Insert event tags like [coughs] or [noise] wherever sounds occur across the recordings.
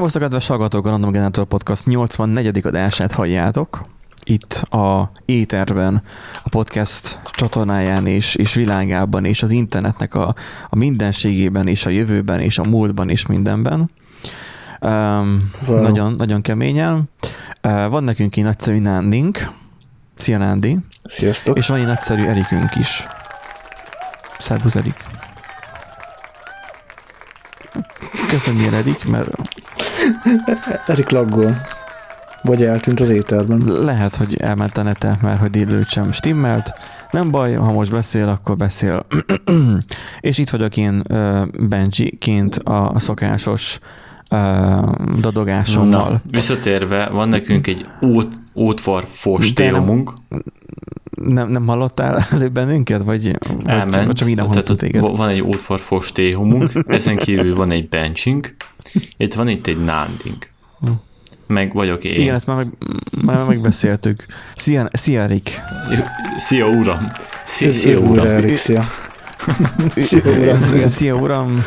Szervusztok, kedves hallgatók, a Random Generator Podcast 84. adását halljátok. Itt a Éterben, a podcast csatornáján és, és világában, és az internetnek a, a mindenségében, és a jövőben, és a múltban, és mindenben. Um, wow. nagyon, nagyon keményen. Uh, van nekünk egy nagyszerű Nándink. Szia Nándi. Sziasztok. És van egy nagyszerű Erikünk is. Szervusz Erik. Köszönjél Erik, mert Erik laggol. Vagy eltűnt az éterben. lehet, hogy elment a nete, mert hogy délőtt sem stimmelt. Nem baj, ha most beszél, akkor beszél. [clears throat] és itt vagyok én uh, Benji-ként a szokásos dadogásommal. Na, visszatérve, van nekünk egy út, útvar fostéomunk. Nem, nem hallottál [laughs] előbb bennünket? Vagy, Elment. vagy csak így nem hallottuk téged? Van egy útvar fostéomunk, [laughs] ezen kívül van egy benching, itt van itt egy nándink. Meg vagyok én. Igen, ezt már, meg, már megbeszéltük. Szia, szia Erik. Szia uram! Szia, Szia, uram! Erik, szia. Szia, uram. [laughs] Szia, uram.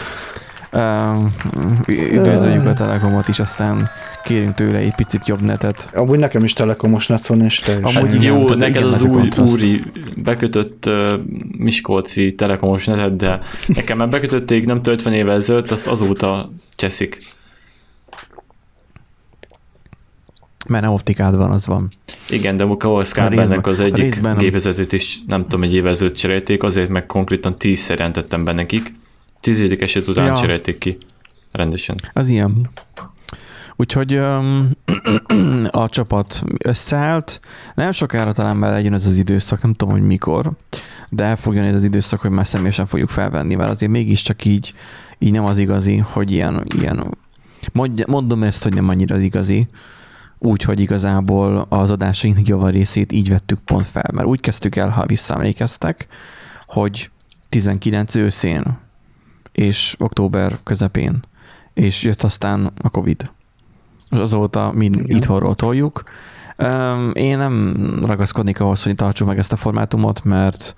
Üdvözöljük a Telekomot is, aztán kérünk tőle egy picit jobb netet. Amúgy nekem is telekomos net van, és teljesen. Amúgy Hát igen, jó, tehát neked igen az új, kontraszt. úri bekötött uh, Miskolci telekomos netet, de nekem már bekötötték nem 50 évvel ezelőtt, azt azóta cseszik. Mert nem optikád van, az van. Igen, de a Skype-nek részben- az a egyik részben- gépezetét is nem tudom, egy évvel ezelőtt cserélték, azért meg konkrétan tízszer jelentettem be nekik. Tizedik eset után ja. cserélték ki rendesen. Az ilyen. Úgyhogy um, [clears throat] a csapat összeállt. Nem sokára talán már eljön ez az időszak, nem tudom, hogy mikor, de el fog ez az időszak, hogy már személyesen fogjuk felvenni, mert azért mégiscsak így, így nem az igazi, hogy ilyen, ilyen mondom ezt, hogy nem annyira az igazi, úgyhogy igazából az adásaink java részét így vettük pont fel, mert úgy kezdtük el, ha visszaemlékeztek, hogy 19 őszén és október közepén, és jött aztán a Covid. És azóta mind Igen. itthonról toljuk. Öm, Én nem ragaszkodnék ahhoz, hogy tartsuk meg ezt a formátumot, mert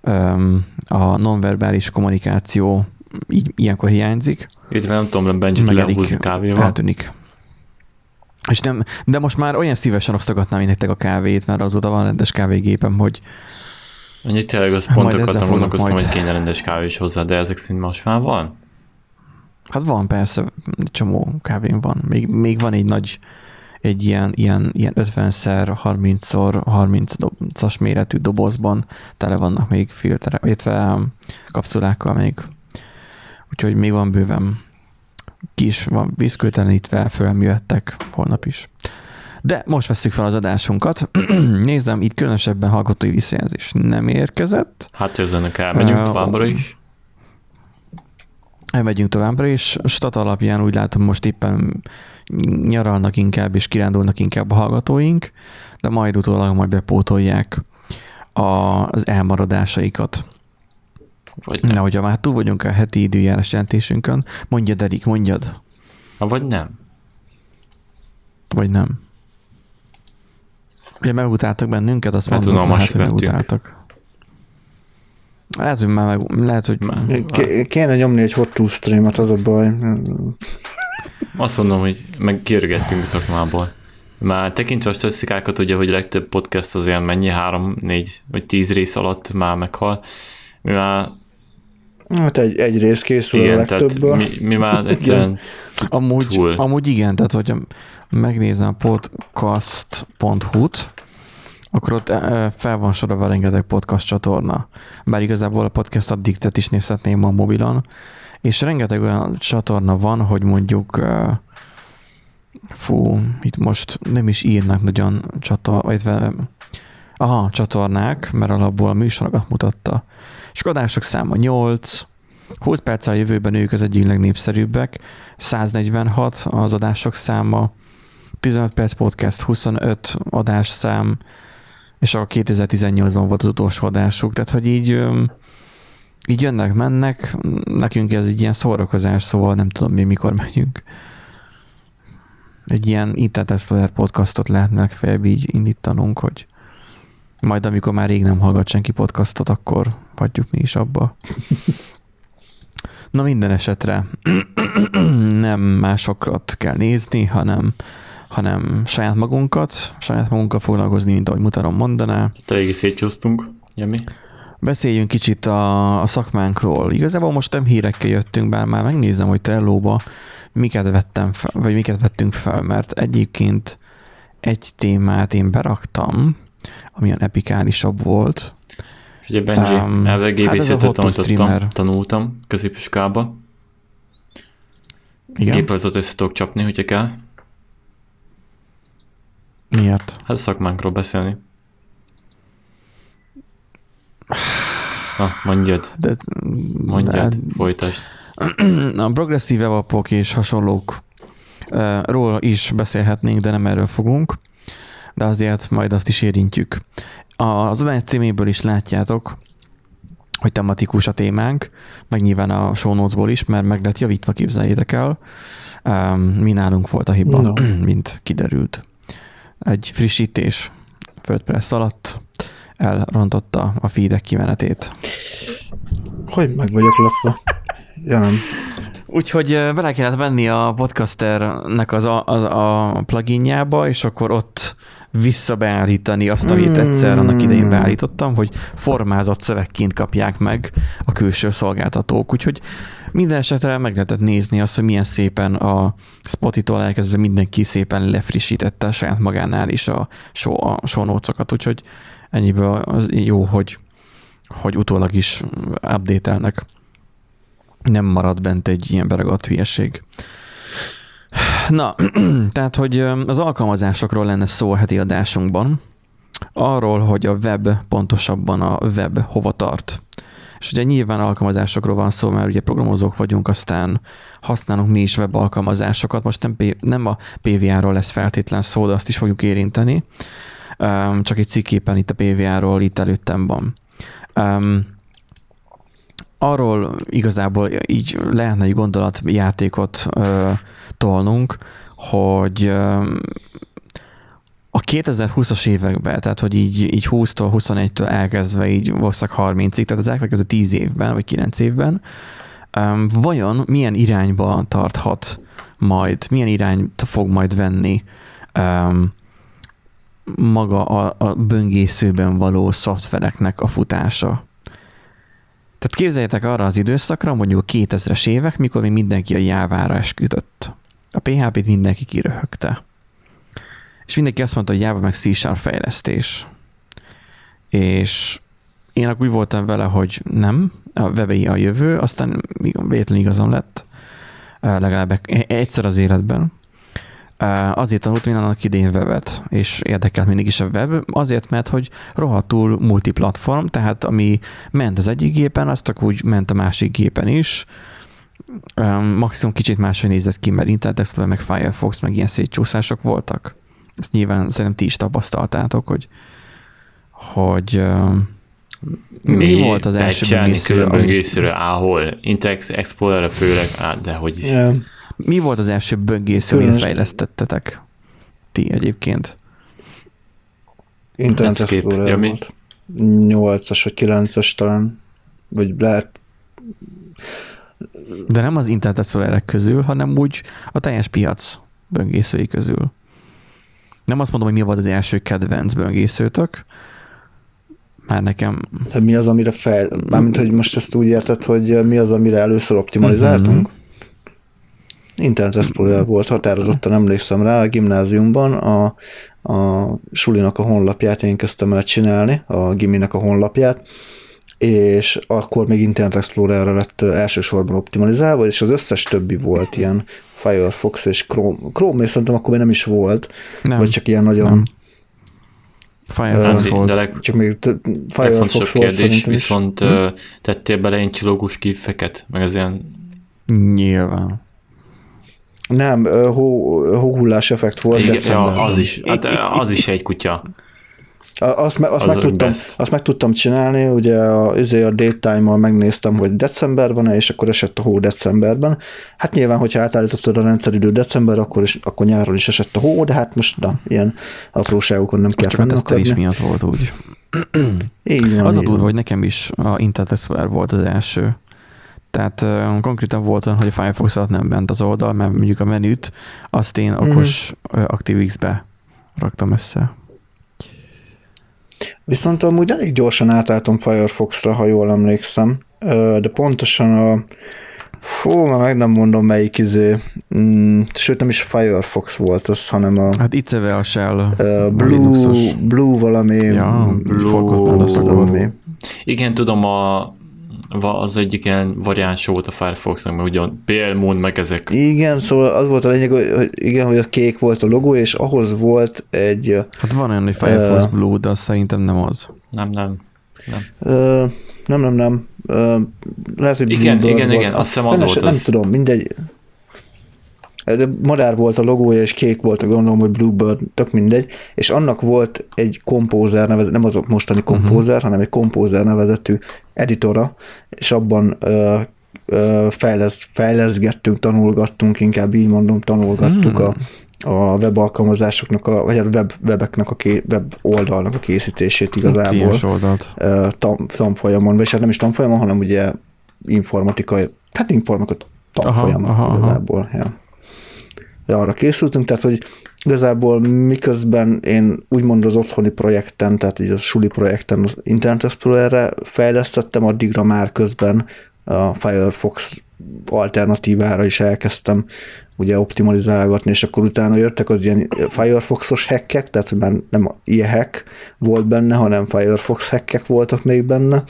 öm, a nonverbális kommunikáció így, ilyenkor hiányzik, Itt nem tudom, Benji lehúzni kávéval. eltűnik. És nem, de most már olyan szívesen osztogatnám én nektek a kávét, mert azóta van rendes kávégépem, hogy Annyi tényleg az pont akartam gondolkoztam, hogy kéne rendes kávé is hozzá, de ezek szerint most már van. Hát van persze, csomó kávén van. Még, még van egy nagy, egy ilyen, ilyen, ilyen 50-szer 30-szor 30-as méretű dobozban tele vannak még filterek, illetve kapszulákkal még. Úgyhogy még van bőven kis, van vízköltelenítve, fölművettek holnap is. De most veszük fel az adásunkat. [clears throat] Nézem, itt különösebben hallgatói visszajelzés nem érkezett. Hát ezenek elmegyünk Ö, továbbra is. Elmegyünk továbbra, és stat alapján úgy látom most éppen nyaralnak inkább, és kirándulnak inkább a hallgatóink, de majd utólag majd bepótolják a, az elmaradásaikat. Vagy nem. hogyha már túl vagyunk a heti időjárás jelentésünkön, mondjad, Erik, mondjad, Ha, vagy nem. vagy nem. Ugye megutáltak bennünket, azt Hát mondod, lehet, unalmasak hogy megutáltak. Lehet, hogy már meg, lehet, hogy Már- Ké- Kéne nyomni egy hot to streamet, az a baj. Azt mondom, hogy meg kérgettünk a szakmából. Már tekintve a statisztikákat, ugye, hogy a legtöbb podcast azért mennyi, három, négy, vagy tíz rész alatt már meghal. Mi már, Hát egy, egy rész készül a igen, tehát legtöbből. mi, mi már egyszerűen Amúgy, Túl. amúgy igen, tehát hogyha megnézem a podcast.hu-t, akkor ott eh, fel van sorolva rengeteg podcast csatorna. Bár igazából a podcast addictet is nézhetném a mobilon, és rengeteg olyan csatorna van, hogy mondjuk eh, fú, itt most nem is írnak nagyon csatorna, illetve aha, csatornák, mert alapból a műsorokat mutatta. És adások száma 8, 20 perccel a jövőben ők az egyik legnépszerűbbek, 146 az adások száma, 15 perc podcast, 25 adásszám, és a 2018-ban volt az utolsó adásuk, tehát hogy így, így jönnek, mennek, nekünk ez egy ilyen szórakozás, szóval nem tudom mi mikor megyünk. Egy ilyen Internet Explorer podcastot lehetne legfeljebb így indítanunk, hogy majd amikor már rég nem hallgat senki podcastot, akkor hagyjuk mi is abba. [laughs] Na minden esetre [clears throat] nem másokat kell nézni, hanem, hanem saját magunkat, saját magunkkal foglalkozni, mint ahogy Mutarom mondaná. Eléggé szétcsúsztunk, Jami. Beszéljünk kicsit a, a szakmánkról. Igazából most nem hírekkel jöttünk, bár már megnézem, hogy Trello-ba miket vettem fel, vagy miket vettünk fel, mert egyébként egy témát én beraktam, ami a epikálisabb volt. Ugye Benji, Um, elve hát gépészetet hot tanultam, tanultam középiskába. Igen? Gépezetet össze tudok csapni, hogyha kell. Miért? Hát a szakmánkról beszélni. Na, mondjad, De, mondjad, de, folytasd. [clears throat] a progresszív evapok és hasonlók ról is beszélhetnénk, de nem erről fogunk, de azért majd azt is érintjük. Az adás címéből is látjátok, hogy tematikus a témánk, meg nyilván a show notes-ból is, mert meg lett javítva, képzeljétek el. Mi nálunk volt a hiba, No. [clears throat] mint kiderült. Egy frissítés WordPress alatt elrontotta a feedek kimenetét. Hogy meg vagyok lapva? Ja nem. Úgyhogy ö, bele kellett menni a podcasternek az a, az a pluginjába, és akkor ott visszabeállítani azt, amit Mm. egyszer annak idején beállítottam, hogy formázott szövegként kapják meg a külső szolgáltatók. Úgyhogy minden esetre meg lehetett nézni azt, hogy milyen szépen a Spotify-tól elkezdve mindenki szépen lefrissítette saját magánál is a show, a úgyhogy ennyiből az jó, hogy, hogy utólag is update-elnek nem marad bent egy ilyen beragadt hülyeség. Na, [clears throat] tehát, hogy az alkalmazásokról lenne szó a heti adásunkban, arról, hogy a web, pontosabban a web hova tart. És ugye nyilván alkalmazásokról van szó, mert ugye programozók vagyunk, aztán használunk mi is web alkalmazásokat. Most nem, nem a PVA-ról lesz feltétlen szó, de azt is fogjuk érinteni. Öm, Csak egy cikképpen itt a PVA-ról itt előttem van. Öm, arról igazából így lehetne egy gondolatjátékot ö, tolnunk, hogy ö, a 2020-as években, tehát hogy így, így 20-tól, 21-től elkezdve így valószínűleg 30-ig, tehát az elkövetkező 10 évben, vagy 9 évben, öm, vajon milyen irányba tarthat majd, milyen irányt fog majd venni öm, maga a, a böngészőben való szoftvereknek a futása. Tehát képzeljétek arra az időszakra, mondjuk a 2000-es évek, mikor még mindenki a jávára esküdött. A PHP-t mindenki kiröhögte. És mindenki azt mondta, hogy Java meg C fejlesztés. És én akkor úgy voltam vele, hogy nem, a webei a jövő, aztán véletlenül igazam lett, legalább e- egyszer az életben. Azért tanultam én annak idén webet, és érdekelt mindig is a web, azért, mert hogy rohadtul multiplatform, tehát ami ment az egyik gépen, azt csak úgy ment a másik gépen is. Um, maximum kicsit máshogy nézett ki, mert Internet Explorer, meg Firefox, meg ilyen szétcsúszások voltak. Ezt nyilván szerintem ti is tapasztaltátok, hogy hogy um, mi volt az első böngésző, böngészőre, áhol. Intex Explorer főleg, á, de hogy is. Ja. mi volt az első böngésző, amit fejlesztettetek ti egyébként? Internet. Explorer Ja, mi? volt. 8-as vagy 9-as talán. Vagy lehet. De nem az Internet Explorer közül, hanem úgy a teljes piac böngészői közül. Nem azt mondom, hogy mi volt az első kedvenc böngészőtök, már nekem Hát mi az, amire fel... Mármint, hogy most ezt úgy érted, hogy mi az, amire először optimalizáltunk? Mhm. Internet Explorer volt, határozottan emlékszem rá, a gimnáziumban a, a sulinak a honlapját én kezdtem el csinálni, a giminek a honlapját, és akkor még Internet Explorer-re lett elsősorban optimalizálva, és az összes többi volt ilyen Firefox és Chrome. Chrome és szerintem akkor még nem is volt, nem, vagy csak ilyen nagyon, nem. Firefox De, volt. de leg, csak még Firefox volt kérdés, szerintem is. viszont Hm? tettél bele egy csillogós kifeket, meg az ilyen Nyilván. Nem, hó, hóhullás effekt volt igen, decemberben. ja, az is, hát az is egy kutya. Azt, me- azt, Az meg tudtam, best. azt meg tudtam csinálni, ugye a, izé a date-time-mal megnéztem, hogy december van-e, és akkor esett a hó decemberben. Hát nyilván, hogyha átállítottad a rendszeridő december, akkor, is, akkor nyáron is esett a hó, de hát most na, ilyen apróságokon nem kell Csak tesztelés fennakadni. miatt volt úgy. [clears throat] Így van, Az a durva, hogy nekem is a Internet Explorer volt az első. Tehát uh, konkrétan volt olyan, hogy a Firefox alatt nem ment az oldal, mert mondjuk a menüt azt én okos mm. ActiveX-be raktam össze. Viszont amúgy elég gyorsan átálltam Firefox-ra, ha jól emlékszem, de pontosan a Fú, már meg nem mondom melyik izé, mm, sőt nem is Firefox volt az, hanem a... Hát itt a Shell. Uh, Blue, Blue valami... Ja, Blue valami. Igen, tudom, a, az egyik ilyen variáns volt a Firefox-nak, mert ugye PL Moon meg ezek. Igen, szóval az volt a lényeg, hogy igen, hogy a kék volt a logó, és ahhoz volt egy... Hát van olyan, hogy Firefox uh, Blue, de azt szerintem nem az. Nem, nem. Nem. Uh, nem, nem, nem. Uh, lehet, hogy igen, igen, volt. igen, azt hiszem az volt Nem az. tudom, mindegy. Madár volt a logója, és kék volt, a gondolom, hogy Bluebird, tök mindegy, és annak volt egy kompózer nevezet, nem az a mostani kompózer, uh-huh. hanem egy kompózer nevezetű editora, és abban uh, uh, fejlesz, fejleszgettünk, tanulgattunk, inkább így mondom, tanulgattuk uh-huh. a, a web alkalmazásoknak, a, vagy a web, webeknek a ké, web oldalnak a készítését igazából. oldalt. Tam, tanfolyamon, vagy hát nem is tanfolyamon, hanem ugye informatikai, hát informatikai tanfolyamon aha, aha, igazából. Aha. Ja arra készültünk, tehát hogy igazából miközben én úgymond az otthoni projekten, tehát így a suli projekten az Internet Explorer-re fejlesztettem, addigra már közben a Firefox alternatívára is elkezdtem ugye optimalizálgatni, és akkor utána jöttek az ilyen Firefoxos hackek, tehát már nem ilyen hack volt benne, hanem Firefox hackek voltak még benne,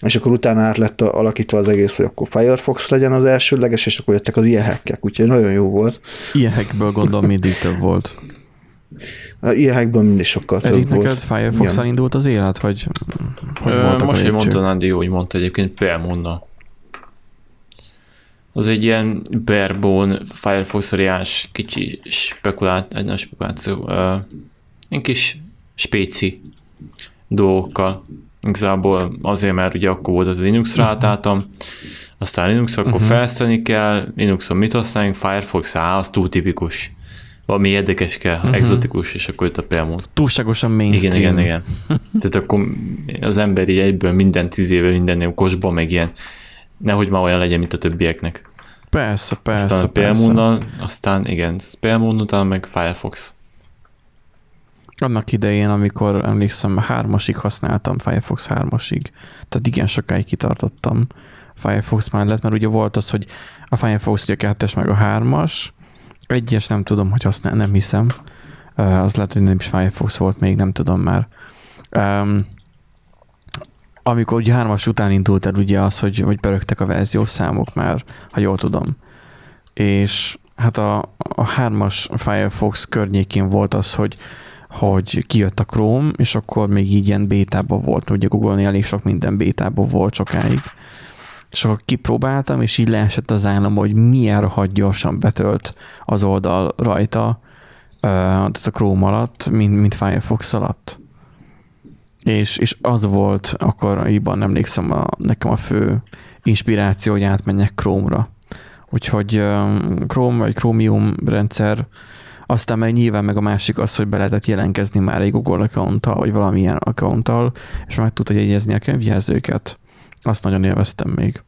és akkor utána át lett alakítva az egész, hogy akkor Firefox legyen az elsőleges, és akkor jöttek az ilyen hackek, úgyhogy nagyon jó volt. Ilyen hackből gondolom mindig több volt. A ilyen hackből mindig sokkal Erik, több neked volt. Firefox indult az élet, vagy hogy Ö, Most, hogy mondta Nandi, úgy mondta egyébként Pelmonna az egy ilyen barebone Firefox kicsi spekulált, egy nagy spekuláció, uh, egy kis spéci dolgokkal. Igazából azért, mert ugye akkor volt az Linux-ra mhm. átálltam, aztán Linux, akkor uh-huh. felszállni kell, Linuxon mit használjunk, Firefox, á, az túl tipikus. Valami érdekes kell, uh-huh. exotikus, és akkor itt a például. Túlságosan mainstream. Igen, igen, igen. [laughs] Tehát akkor az ember így egyből minden tíz éve minden kosba, meg ilyen, nehogy már olyan legyen, mint a többieknek. Persze, persze. Aztán a persze. aztán igen, Spellmoon után meg Firefox. Annak idején, amikor emlékszem, hármasig használtam, Firefox hármasig. Tehát igen, sokáig kitartottam Firefox mellett, mert ugye volt az, hogy a Firefox ugye kettes meg a hármas, egyes nem tudom, hogy használ, nem hiszem. Az lehet, hogy nem is Firefox volt még, nem tudom már. Um, amikor ugye hármas után indult el ugye az, hogy, hogy berögtek a verziós számok már, ha jól tudom. És hát a, a hármas Firefox környékén volt az, hogy hogy kijött a Chrome, és akkor még így ilyen bétában volt, ugye Google-nél elég sok minden bétában volt sokáig. És akkor kipróbáltam, és így leesett az állam, hogy milyen rohadt gyorsan betölt az oldal rajta, tehát a Chrome alatt, mint, mint Firefox alatt és, és az volt akkor íban emlékszem a, nekem a fő inspiráció, hogy átmenjek Chrome-ra. Úgyhogy Chrome vagy Chromium rendszer, aztán meg nyilván meg a másik az, hogy be lehetett jelentkezni már egy Google accounttal, vagy valamilyen accounttal, és meg tudta jegyezni a könyvjelzőket. Azt nagyon élveztem még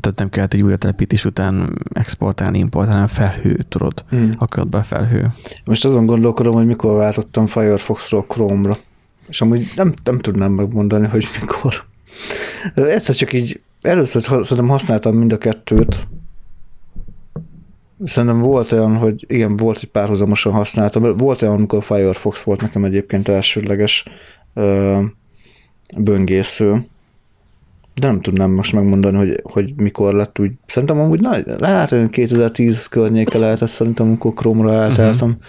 tehát nem kellett egy újratelepítés után exportálni, importálni, hanem felhő, tudod, hmm. akadt be felhő. Most azon gondolkodom, hogy mikor váltottam Firefoxról Chrome-ra, és amúgy nem, nem tudnám megmondani, hogy mikor. Egyszer csak így, először szerintem használtam mind a kettőt, Szerintem volt olyan, hogy igen, volt, hogy párhuzamosan használtam. Volt olyan, amikor Firefox volt nekem egyébként elsőleges ö, böngésző, de nem tudnám most megmondani, hogy, hogy mikor lett úgy. Szerintem amúgy nagy, lehet, hogy 2010 környéke lehet, ezt szerintem, amikor Chrome-ra elteltem. Uh-huh.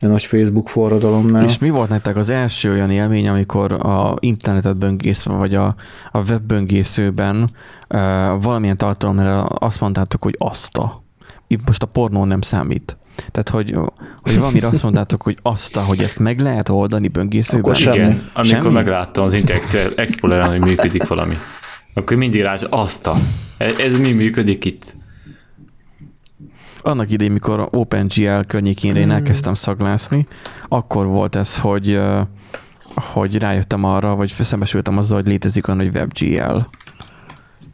Ilyen nagy Facebook forradalomnál. És mi volt nektek az első olyan élmény, amikor a internetet böngészve, vagy a, a web böngészőben uh, valamilyen tartalomra azt mondtátok, hogy azt a. Itt most a pornó nem számít. Tehát, hogy, hogy valamire azt mondtátok, hogy azt, hogy ezt meg lehet oldani böngészőben. Akkor semmi. Igen, amikor semmi? megláttam az Internet Explorer-en, hogy működik valami. Akkor mindig rá, azt a, ez mi működik itt? Annak idején, mikor OpenGL környékén én hmm. elkezdtem szaglászni, akkor volt ez, hogy, hogy rájöttem arra, vagy szembesültem azzal, hogy létezik olyan, hogy WebGL.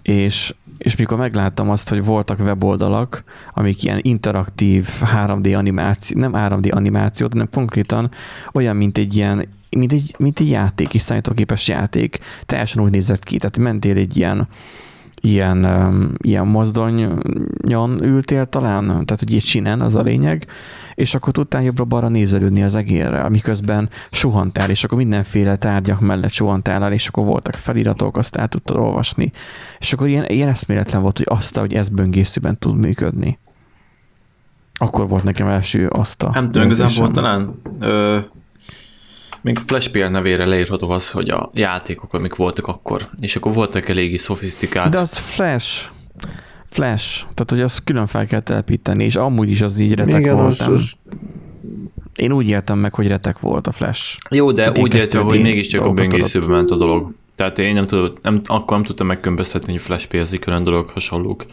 és, és mikor megláttam azt, hogy voltak weboldalak, amik ilyen interaktív 3D animáció, nem 3D animációt, hanem konkrétan olyan, mint egy ilyen mint egy, mint egy játék, is számítógépes játék. Teljesen úgy nézett ki, tehát mentél egy ilyen, ilyen, ilyen mozdonyon ültél talán, tehát hogy egy sinen az a lényeg, és akkor tudtál jobbra-balra nézelődni az egérrel, miközben suhantál, és akkor mindenféle tárgyak mellett suhantál el, és akkor voltak feliratok, azt el tudtad olvasni. És akkor ilyen, ilyen eszméletlen volt, hogy azt, hogy ez böngészőben tud működni. Akkor volt nekem első azt a Nem tudom, igazából talán ö, még Flash PL nevére leírható az, hogy a játékok, amik voltak akkor, és akkor voltak eléggé szofisztikált. De az Flash. Flash. Tehát, hogy azt külön fel kell telepíteni, és amúgy is az így retek Igen, volt. az, az, Én úgy éltem meg, hogy retek volt a Flash. Jó, de Hát úgy 2D hogy mégiscsak a böngészőbe ment a dolog. Tehát én nem tudom, nem, akkor nem tudtam megkülönböztetni, hogy Flash PS külön dolog hasonlók.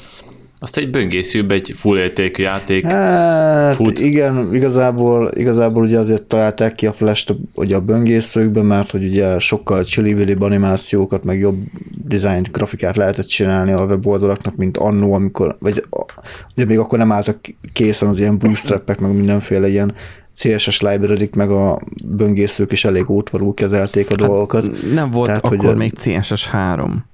Azt egy böngészőbe egy full értékű játék. Hát Fut. igen, igazából, igazából ugye azért találták ki a flash ugye a böngészőkben, mert hogy ugye sokkal csili animációkat, meg jobb dizájnt, grafikát lehetett csinálni a weboldalaknak, mint annó, amikor, vagy ugye még akkor nem álltak készen az ilyen bootstrapek, meg mindenféle ilyen CSS library meg a böngészők is elég útvarul kezelték a dolgokat. Nem volt Tehát, hogy akkor a- még CSS 3.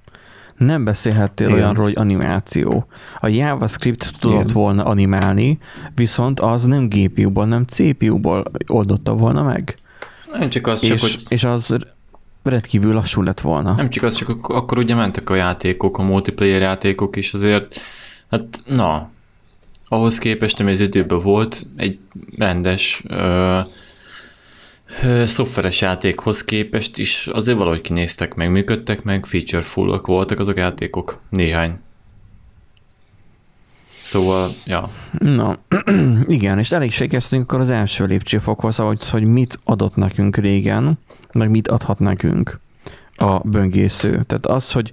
Nem beszélhettél Igen. olyanról, hogy animáció. A JavaScript tudott Igen. volna animálni, viszont az nem GPU-ból, nem CPU-ból oldotta volna meg. Nem csak az, csak És, hogy és az rendkívül lassú lett volna. Nem csak az, csak ak- akkor ugye mentek a játékok, a multiplayer játékok is azért, hát na, ahhoz képest, ami az időben volt, egy rendes ö, szoftveres játékhoz képest is azért valahogy kinéztek meg, működtek meg, feature fullak voltak azok a játékok, néhány. Szóval, ja, Na, [clears throat] igen, és elégségeztünk akkor az első lépcsőfokhoz, ahogy, hogy mit adott nekünk régen, meg mit adhat nekünk a böngésző. Tehát az, hogy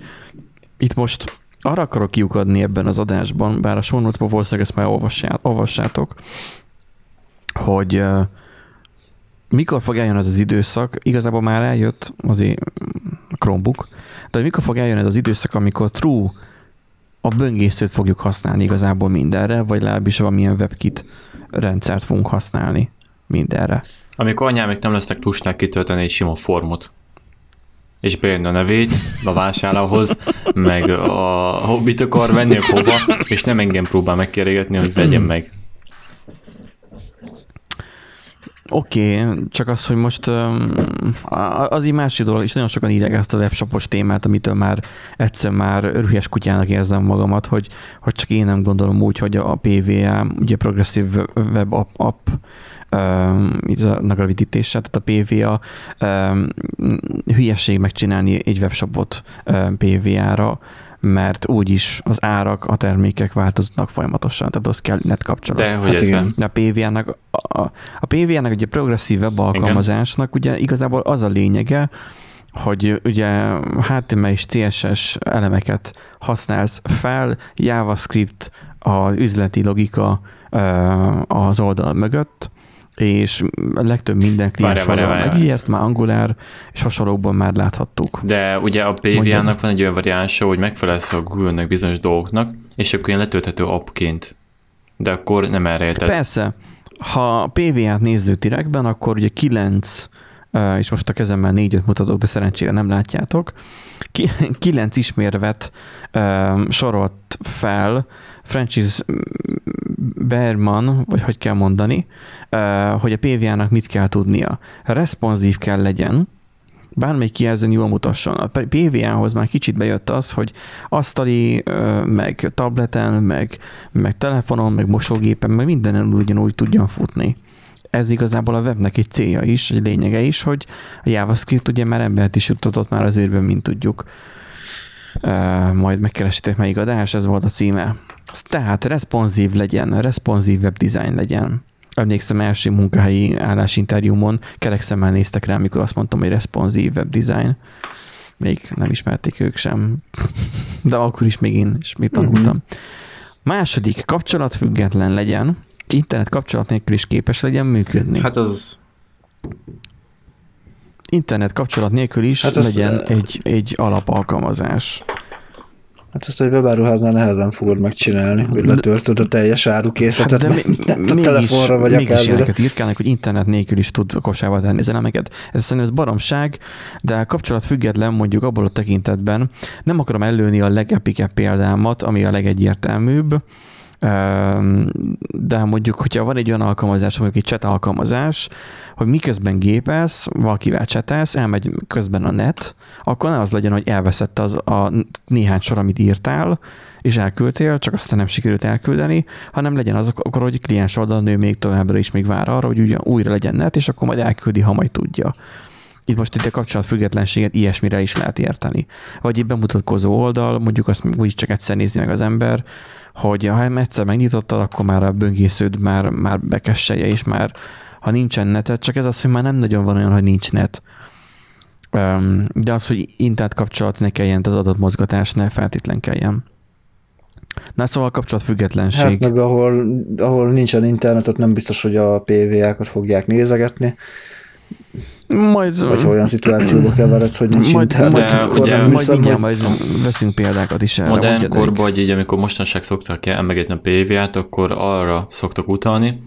itt most arra akarok kiukadni ebben az adásban, bár a show notes-ban valószínűleg ezt már olvassát, olvassátok, hogy uh, mikor fog eljönni az az időszak, igazából már eljött azért a Chromebook, de mikor fog eljönni ez az időszak, amikor true a böngészőt fogjuk használni igazából mindenre, vagy legalábbis valamilyen WebKit rendszert fogunk használni mindenre. amikor anyámik nem lesznek lusták kitölteni egy sima formot, és beírni a nevét a vásárlóhoz, meg a hobbit akar venni, hogy hova, és nem engem próbál megkérdetni, hogy vegyem meg. Oké, okay, csak az, hogy most az így másik dolog, és nagyon sokan írják ezt a webshopos témát, amitől már egyszer már rühes kutyának érzem magamat, hogy, hogy csak én nem gondolom úgy, hogy a PVA, ugye Progressive Web App, app a rövidítése, tehát a PVA hülyeség megcsinálni egy webshopot PVA-ra, mert úgyis az árak, a termékek változnak folyamatosan, tehát az kell net kapcsolat. De hogy Hát ez igen. a PVA-nak, a, a PVA-nak ugye progresszív web alkalmazásnak ugye igazából az a lényege, hogy ugye HTML és CSS elemeket használsz fel, JavaScript az üzleti logika az oldal mögött, és a legtöbb minden kliens meg ezt már Angular és hasonlókban már láthattuk. De ugye a. PVA-nak van egy olyan variánsa, hogy megfelelsz a Google-nek bizonyos dolgoknak, és akkor ilyen letölthető appként. De akkor nem erre érted. Persze, ha PVA-t nézzük direktben, akkor ugye 9, ö, és most a kezemmel 4 mutatok, de szerencsére nem látjátok, Ki- 9 ismérvet ö, sorolt fel Francis Berman, vagy hogy kell mondani, hogy a PVA-nak mit kell tudnia. Responsív kell legyen, bármelyik kijelzőn jól mutasson. A PVA-hoz már kicsit bejött az, hogy asztali, meg tableten, meg, meg telefonon, meg mosógépen, meg mindenen ugyanúgy tudjon futni. Ez igazából a webnek egy célja is, egy lényege is, hogy a JavaScript ugye már embert is juttatott már az űrben, mint tudjuk. Majd megkeresitek melyik adás, ez volt a címe. Tehát responsív legyen, responsív web design legyen. Emlékszem első munkahelyi állásinterjúmon kerek szemmel néztek rá, amikor azt mondtam, hogy responsív web design. Még nem ismerték ők sem. [laughs] De akkor is még én is mit tanultam. Második, kapcsolatfüggetlen legyen, internet kapcsolat nélkül is képes legyen működni. Hát az internet kapcsolat nélkül is Hát legyen egy, egy alapalkalmazás. Hát ezt egy webáruháznál nehezen fogod megcsinálni, hogy letöltöd a teljes árukészletet, hát de mi, a telefonra vagy mégis akármire. ilyeneket írkálnak, hogy internet nélkül is tud kosárba tenni az elemeket. Ez szerintem ez baromság, de kapcsolat független mondjuk abból a tekintetben nem akarom előni a legepikebb példámat, ami a legegyértelműbb, de mondjuk, hogyha van egy olyan alkalmazás, mondjuk egy chat alkalmazás, hogy miközben gépelsz, valakivel csetelsz, elmegy közben a net, akkor ne az legyen, hogy elveszett az a néhány sor, amit írtál, és elküldtél, csak aztán nem sikerült elküldeni, hanem legyen az akkor, hogy kliens oldalon nő még továbbra is még vár arra, hogy ugye újra legyen net, és akkor majd elküldi, ha majd tudja. Itt most itt a kapcsolat függetlenséget ilyesmire is lehet érteni. Vagy egy bemutatkozó oldal, mondjuk azt úgy csak egyszer nézi meg az ember, hogy ha egyszer megnyitottad, akkor már a böngésződ már, már bekesselje, és már ha nincsen netet, csak ez az, hogy már nem nagyon van olyan, hogy nincs net. De az, hogy internet kapcsolat ne kelljen, az adott mozgatás ne feltétlen kelljen. Na szóval a kapcsolat függetlenség. Hát meg ahol, ahol nincsen internet, ott nem biztos, hogy a PVA-kat fogják nézegetni. Majd, Vagy olyan szituációba keveredsz, hogy nincs majd, internet, majd, akkor ugye, nem majd mindjárt majd veszünk példákat is erre. Modern korban, vagy így, amikor mostanság szoktak emlegetni a PVA-t, akkor arra szoktak utalni,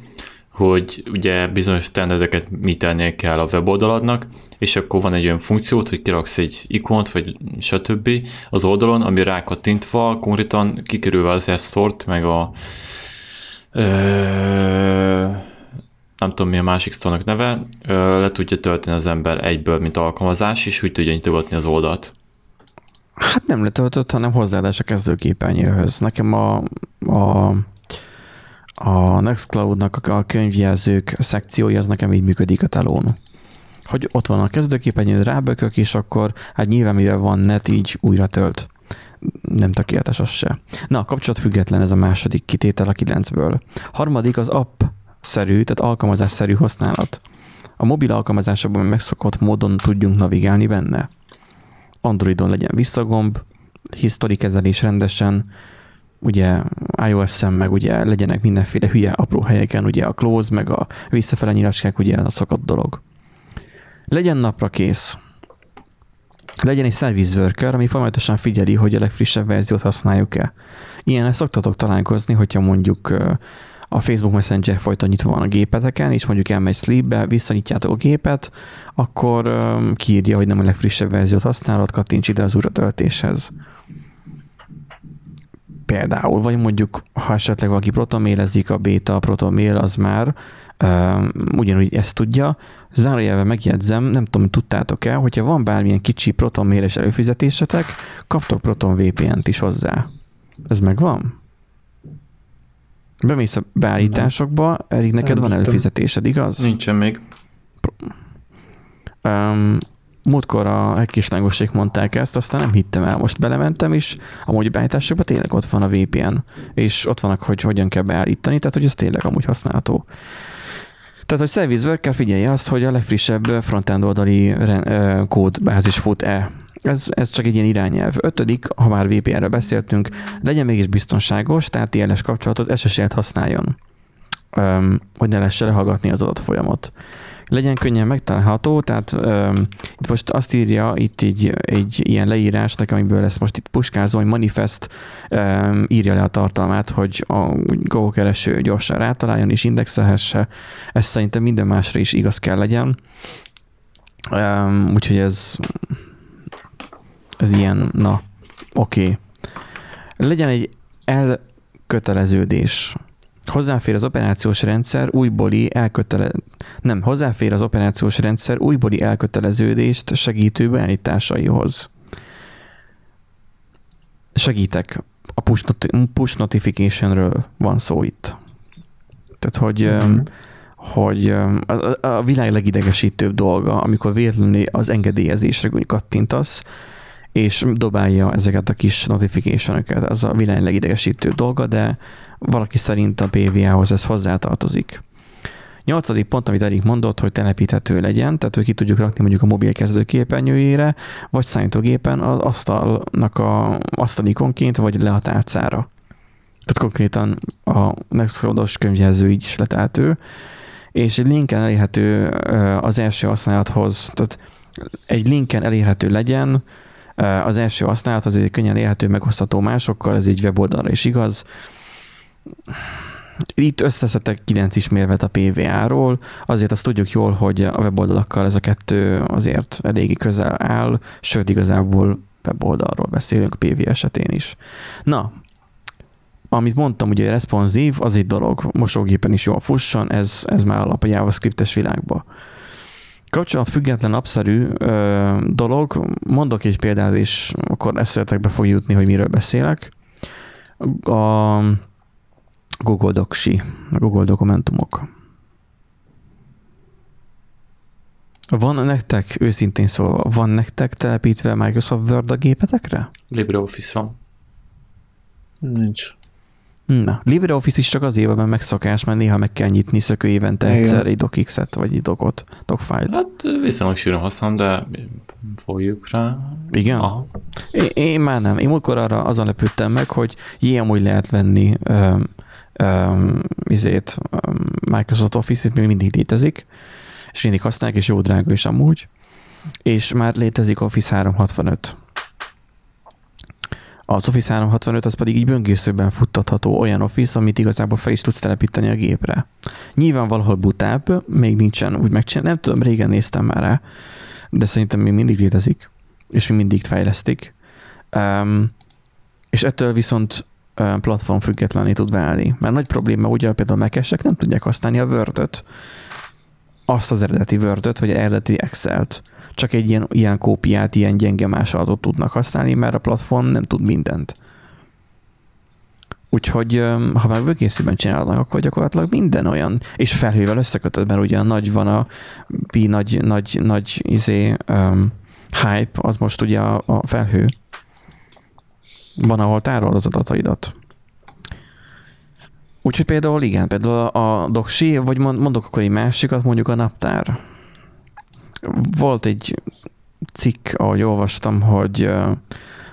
hogy ugye bizonyos standardeket mitelnie kell a weboldaladnak, és akkor van egy olyan funkciót, hogy kiraksz egy ikont, vagy stb. az oldalon, ami rákattintva konkrétan kikerülve az App Store-t, meg a ö, nem tudom mi a másik store neve, le tudja tölteni az ember egyből, mint alkalmazás, és úgy tudja nyitogatni az oldalt. Hát nem letöltött, hanem hozzáadás a kezdőképernyőhöz. Nekem a, a a Nextcloud-nak a könyvjelzők szekciója az nekem így működik a telón. Hogy ott van a kezdőképernyőn, rábökök, és akkor hát nyilván mivel van net, így újra tölt. Nem tökéletes az se. Na, kapcsolat független ez a második kitétel a kilencből. Harmadik az app-szerű, tehát alkalmazás-szerű használat. A mobil alkalmazásokban megszokott módon tudjunk navigálni benne. Androidon legyen visszagomb, history kezelés rendesen, ugye iOS-en meg ugye legyenek mindenféle hülye apró helyeken, ugye a close, meg a visszafele nyilacskák, ugye a szokott dolog. Legyen napra kész. Legyen egy service worker, ami folyamatosan figyeli, hogy a legfrissebb verziót használjuk-e. Ilyenre szoktatok találkozni, hogyha mondjuk a Facebook Messenger folyton nyitva van a gépeteken, és mondjuk elmegy sleepbe, visszanyitjátok a gépet, akkor kiírja, hogy nem a legfrissebb verziót használod, kattints ide az töltéshez például, vagy mondjuk, ha esetleg valaki protomélezik, a beta a protomél az már uh, ugyanúgy ezt tudja. Zárójelben megjegyzem, nem tudom, tudtátok-e, hogyha van bármilyen kicsi protonméles előfizetésetek, kaptok Proton VPN-t is hozzá. Ez megvan? Bemész a beállításokba, Erik, neked van előfizetésed, igaz? Nincsen még. Um, múltkor a kislágosék mondták ezt, aztán nem hittem el. Most belementem is, amúgy beállításokban tényleg ott van a VPN, és ott vannak, hogy hogyan kell beállítani, tehát hogy ez tényleg amúgy használható. Tehát, hogy Service Worker figyelje azt, hogy a legfrissebb frontend oldali kódbázis fut-e. Ez, ez csak egy ilyen irányelv. Ötödik, ha már VPN-ről beszéltünk, legyen mégis biztonságos, tehát TLS kapcsolatot SSL-t használjon, hogy ne lehessen lehallgatni az adatfolyamot legyen könnyen megtalálható, tehát um, itt most azt írja itt egy, egy ilyen leírás nekem, amiből ezt most itt puskázom, hogy manifest um, írja le a tartalmát, hogy a Google kereső gyorsan rátaláljon és indexelhesse. Ez szerintem minden másra is igaz kell legyen. Um, úgyhogy ez ez ilyen, na, oké. Okay. Legyen egy elköteleződés hozzáfér az operációs rendszer újbóli elkötele... nem, hozzáfér az operációs rendszer újbóli elköteleződést segítő beállításaihoz. Segítek. A push, not- push notificationről van szó itt. Tehát, hogy, mm-hmm. hogy a, a világ legidegesítőbb dolga, amikor véletlenül az engedélyezésre kattintasz, és dobálja ezeket a kis notification-öket. Az a világ legidegesítő dolga, de valaki szerint a PVA-hoz ez hozzátartozik. Nyolcadik pont, amit Erik mondott, hogy telepíthető legyen, tehát hogy ki tudjuk rakni mondjuk a mobil kezdő képernyőjére, vagy számítógépen az asztalnak a asztalikonként, vagy le a tárcára. Tehát konkrétan a Nextcloud-os könyvjelző így is leteltő, és egy linken elérhető az első használathoz, tehát egy linken elérhető legyen Az első használat az egy könnyen élhető, megosztható másokkal, ez egy weboldalra is igaz. Itt összeszedtek 9 ismérvet a PVA-ról, azért azt tudjuk jól, hogy a weboldalakkal ez a kettő azért eléggé közel áll, sőt igazából weboldalról beszélünk PV esetén is. Na, amit mondtam, ugye responsív, az egy dolog, mosógépen is jól fusson, ez, ez már alap a JavaScript-es világba. Kapcsolat független, napszerű ö, dolog, mondok egy példát, és akkor eszetekbe fog jutni, hogy miről beszélek. A Google Docsi, a Google dokumentumok. Van nektek, őszintén szólva, van nektek telepítve Microsoft Word a gépetekre? LibreOffice van. Nincs. Na, LibreOffice is csak van, mert megszokás, mert néha meg kell nyitni szökő évente Igen. egyszer egy docx-et, vagy egy dogot, docfile-t. Hát viszonylag sűrűn használom, de fogjuk rá. Igen? Aha. Én, én már nem. Én múltkor arra azon lepődtem meg, hogy ilyen amúgy lehet venni um, um, izét, um, Microsoft Office-et, még mindig létezik, és mindig használják, és jó drága is amúgy. És már létezik Office 365. Az Office 365 az pedig így böngészőben futtatható olyan Office, amit igazából fel is tudsz telepíteni a gépre. Nyilván valahol butább, még nincsen úgy megcsinálni, nem tudom, régen néztem már rá, de szerintem még mindig létezik, és még mindig fejlesztik. Um, és ettől viszont platform függetlenné tud válni. Mert nagy probléma ugye például mac nem tudják használni a word azt az eredeti word vagy eredeti Excel-t. Csak egy ilyen, ilyen kópiát, ilyen gyenge másolatot tudnak használni, mert a platform nem tud mindent. Úgyhogy ha már bökészében csinálnak, akkor gyakorlatilag minden olyan, és felhővel összekötöd, mert ugye nagy van a pi nagy, nagy, nagy izé, um, hype, az most ugye a, a felhő. Van, ahol tárolod az adataidat. Úgyhogy például igen, például a doksi, vagy mond- mondok akkor egy másikat, mondjuk a naptár. Volt egy cikk, ahogy olvastam, hogy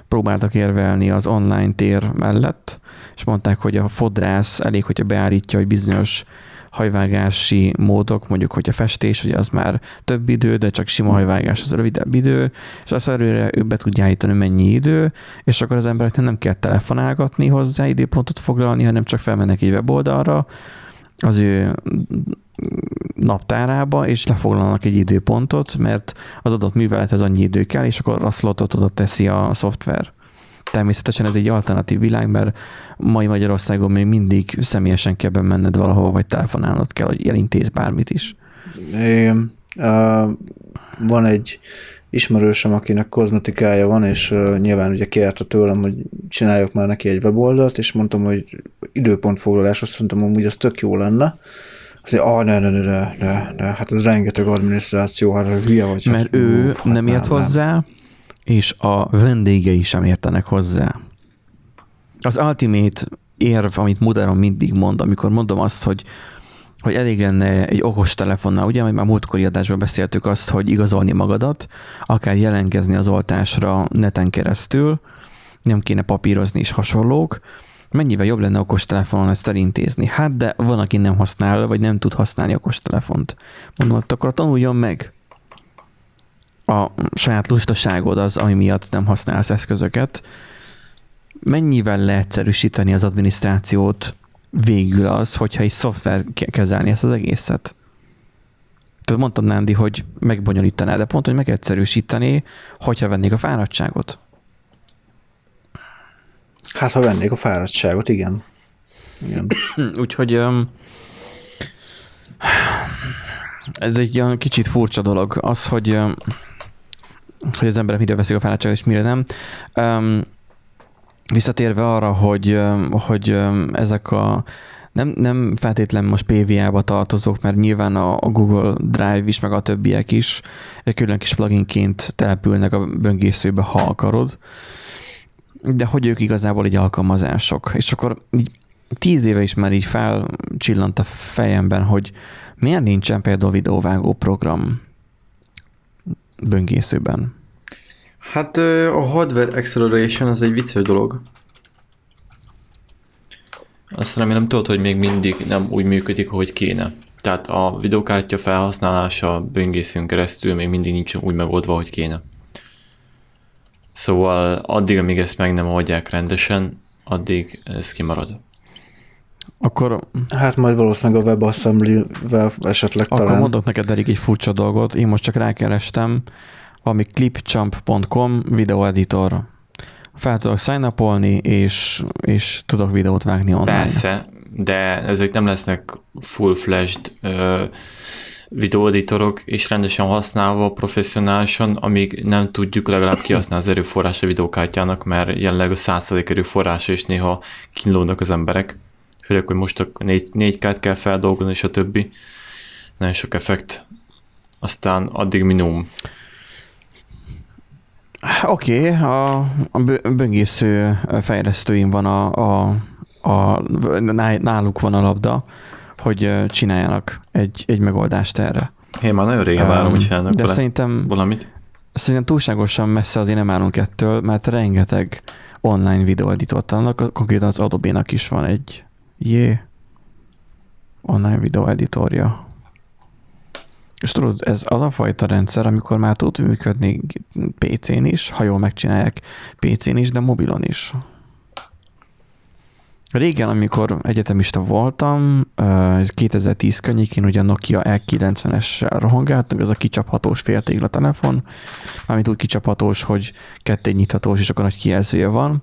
próbáltak érvelni az online tér mellett, és mondták, hogy a fodrász elég, hogyha beállítja, hogy bizonyos hajvágási módok, mondjuk, hogy a festés, hogy az már több idő, de csak sima hajvágás az rövidebb idő, és azt előre ő be tudja állítani, mennyi idő, és akkor az embereknek nem kell telefonálgatni hozzá, időpontot foglalni, hanem csak felmennek egy weboldalra, az ő naptárába, és lefoglalnak egy időpontot, mert az adott művelethez annyi idő kell, és akkor a slotot oda teszi a szoftver. Természetesen ez egy alternatív világ, mert mai Magyarországon még mindig személyesen kell bemenned valahol, vagy telefonálnod kell, hogy elintéz bármit is. Igen. Uh, van egy ismerősöm, akinek kozmetikája van, és uh, nyilván ugye kérte tőlem, hogy csináljak már neki egy weboldalt, és mondtam, hogy időpontfoglalás, azt mondtam, hogy az tök jó lenne. Azt mondja, ah, ne, ne, ne, ne, ne, ne, hát ez rengeteg adminisztráció, hát hülye vagy. Mert hát, ő hát nem ért hozzá, és a vendégei sem értenek hozzá. Az ultimate érv, amit Mudaron mindig mond, amikor mondom azt, hogy hogy elég lenne egy okos telefonnal, ugye, már múltkori adásban beszéltük azt, hogy igazolni magadat, akár jelentkezni az oltásra neten keresztül, nem kéne papírozni és hasonlók, mennyivel jobb lenne okos telefonon ezt elintézni? Hát, de van, aki nem használ, vagy nem tud használni okos telefont. Mondom, akkor tanuljon meg. A saját lustaságod az, ami miatt nem használsz eszközöket. Mennyivel leegyszerűsíteni az adminisztrációt végül az, hogyha egy szoftver kezelni ezt az egészet? Tehát mondtam Nándi, hogy megbonyolítaná, de pont, hogy megegyszerűsíteni, hogyha vennék a fáradtságot. Hát, ha vennék a fáradtságot, igen. igen. [clears throat] Úgyhogy um, ez egy olyan kicsit furcsa dolog, az, hogy, um, hogy az emberek mire veszik a fáradtságot, és mire nem. Um, visszatérve arra, hogy, hogy ezek a nem, nem feltétlen most PVA-ba tartozók, mert nyilván a, a Google Drive is, meg a többiek is egy külön kis pluginként települnek a böngészőbe, ha akarod. De hogy ők igazából egy alkalmazások. És akkor így tíz éve is már így felcsillant a fejemben, hogy miért nincsen például videóvágó program böngészőben. Hát a hardware acceleration az egy vicces dolog. Azt remélem tudod, hogy még mindig nem úgy működik, ahogy kéne. Tehát a videokártya felhasználása böngészőn keresztül még mindig nincs úgy megoldva, hogy kéne. Szóval addig, amíg ezt meg nem oldják rendesen, addig ez kimarad. Akkor, Hát majd valószínűleg a WebAssembly-vel esetleg akkor talán. mondok neked Erik egy furcsa dolgot. Én most csak rákerestem, valami clipchamp.com videoeditor. Fel tudok sign és, és tudok videót vágni online. Persze, de ezek nem lesznek full-fledged videóeditorok, és rendesen használva professzionálisan, amíg nem tudjuk legalább kihasználni az erőforrás a videókártyának, mert jelenleg a százalék erőforrása is néha kínlódnak az emberek. Főleg, hogy most a 4, 4K-t kell feldolgozni, és a többi. Nagyon sok effekt. Aztán addig minimum. Oké, okay, a, a bö- böngésző fejlesztőim van a, a, a, náluk van a labda, hogy csináljanak egy, egy megoldást erre. Én már nagyon régen várom, hogy csinálnak De vele szerintem, valamit. szerintem túlságosan messze azért nem állunk ettől, mert rengeteg online videóeditort találnak, konkrétan az Adobe-nak is van egy jé online videóeditorja. És tudod, ez az a fajta rendszer, amikor már tud működni PC-n is, ha jól megcsinálják PC-n is, de mobilon is. Régen, amikor egyetemista voltam, ö, ez 2010 környékén ugye a Nokia E90-essel rohangáltunk, ez a kicsaphatós féltégla telefon, mármint úgy kicsaphatós, hogy ketté nyithatós, és akkor nagy kijelzője van,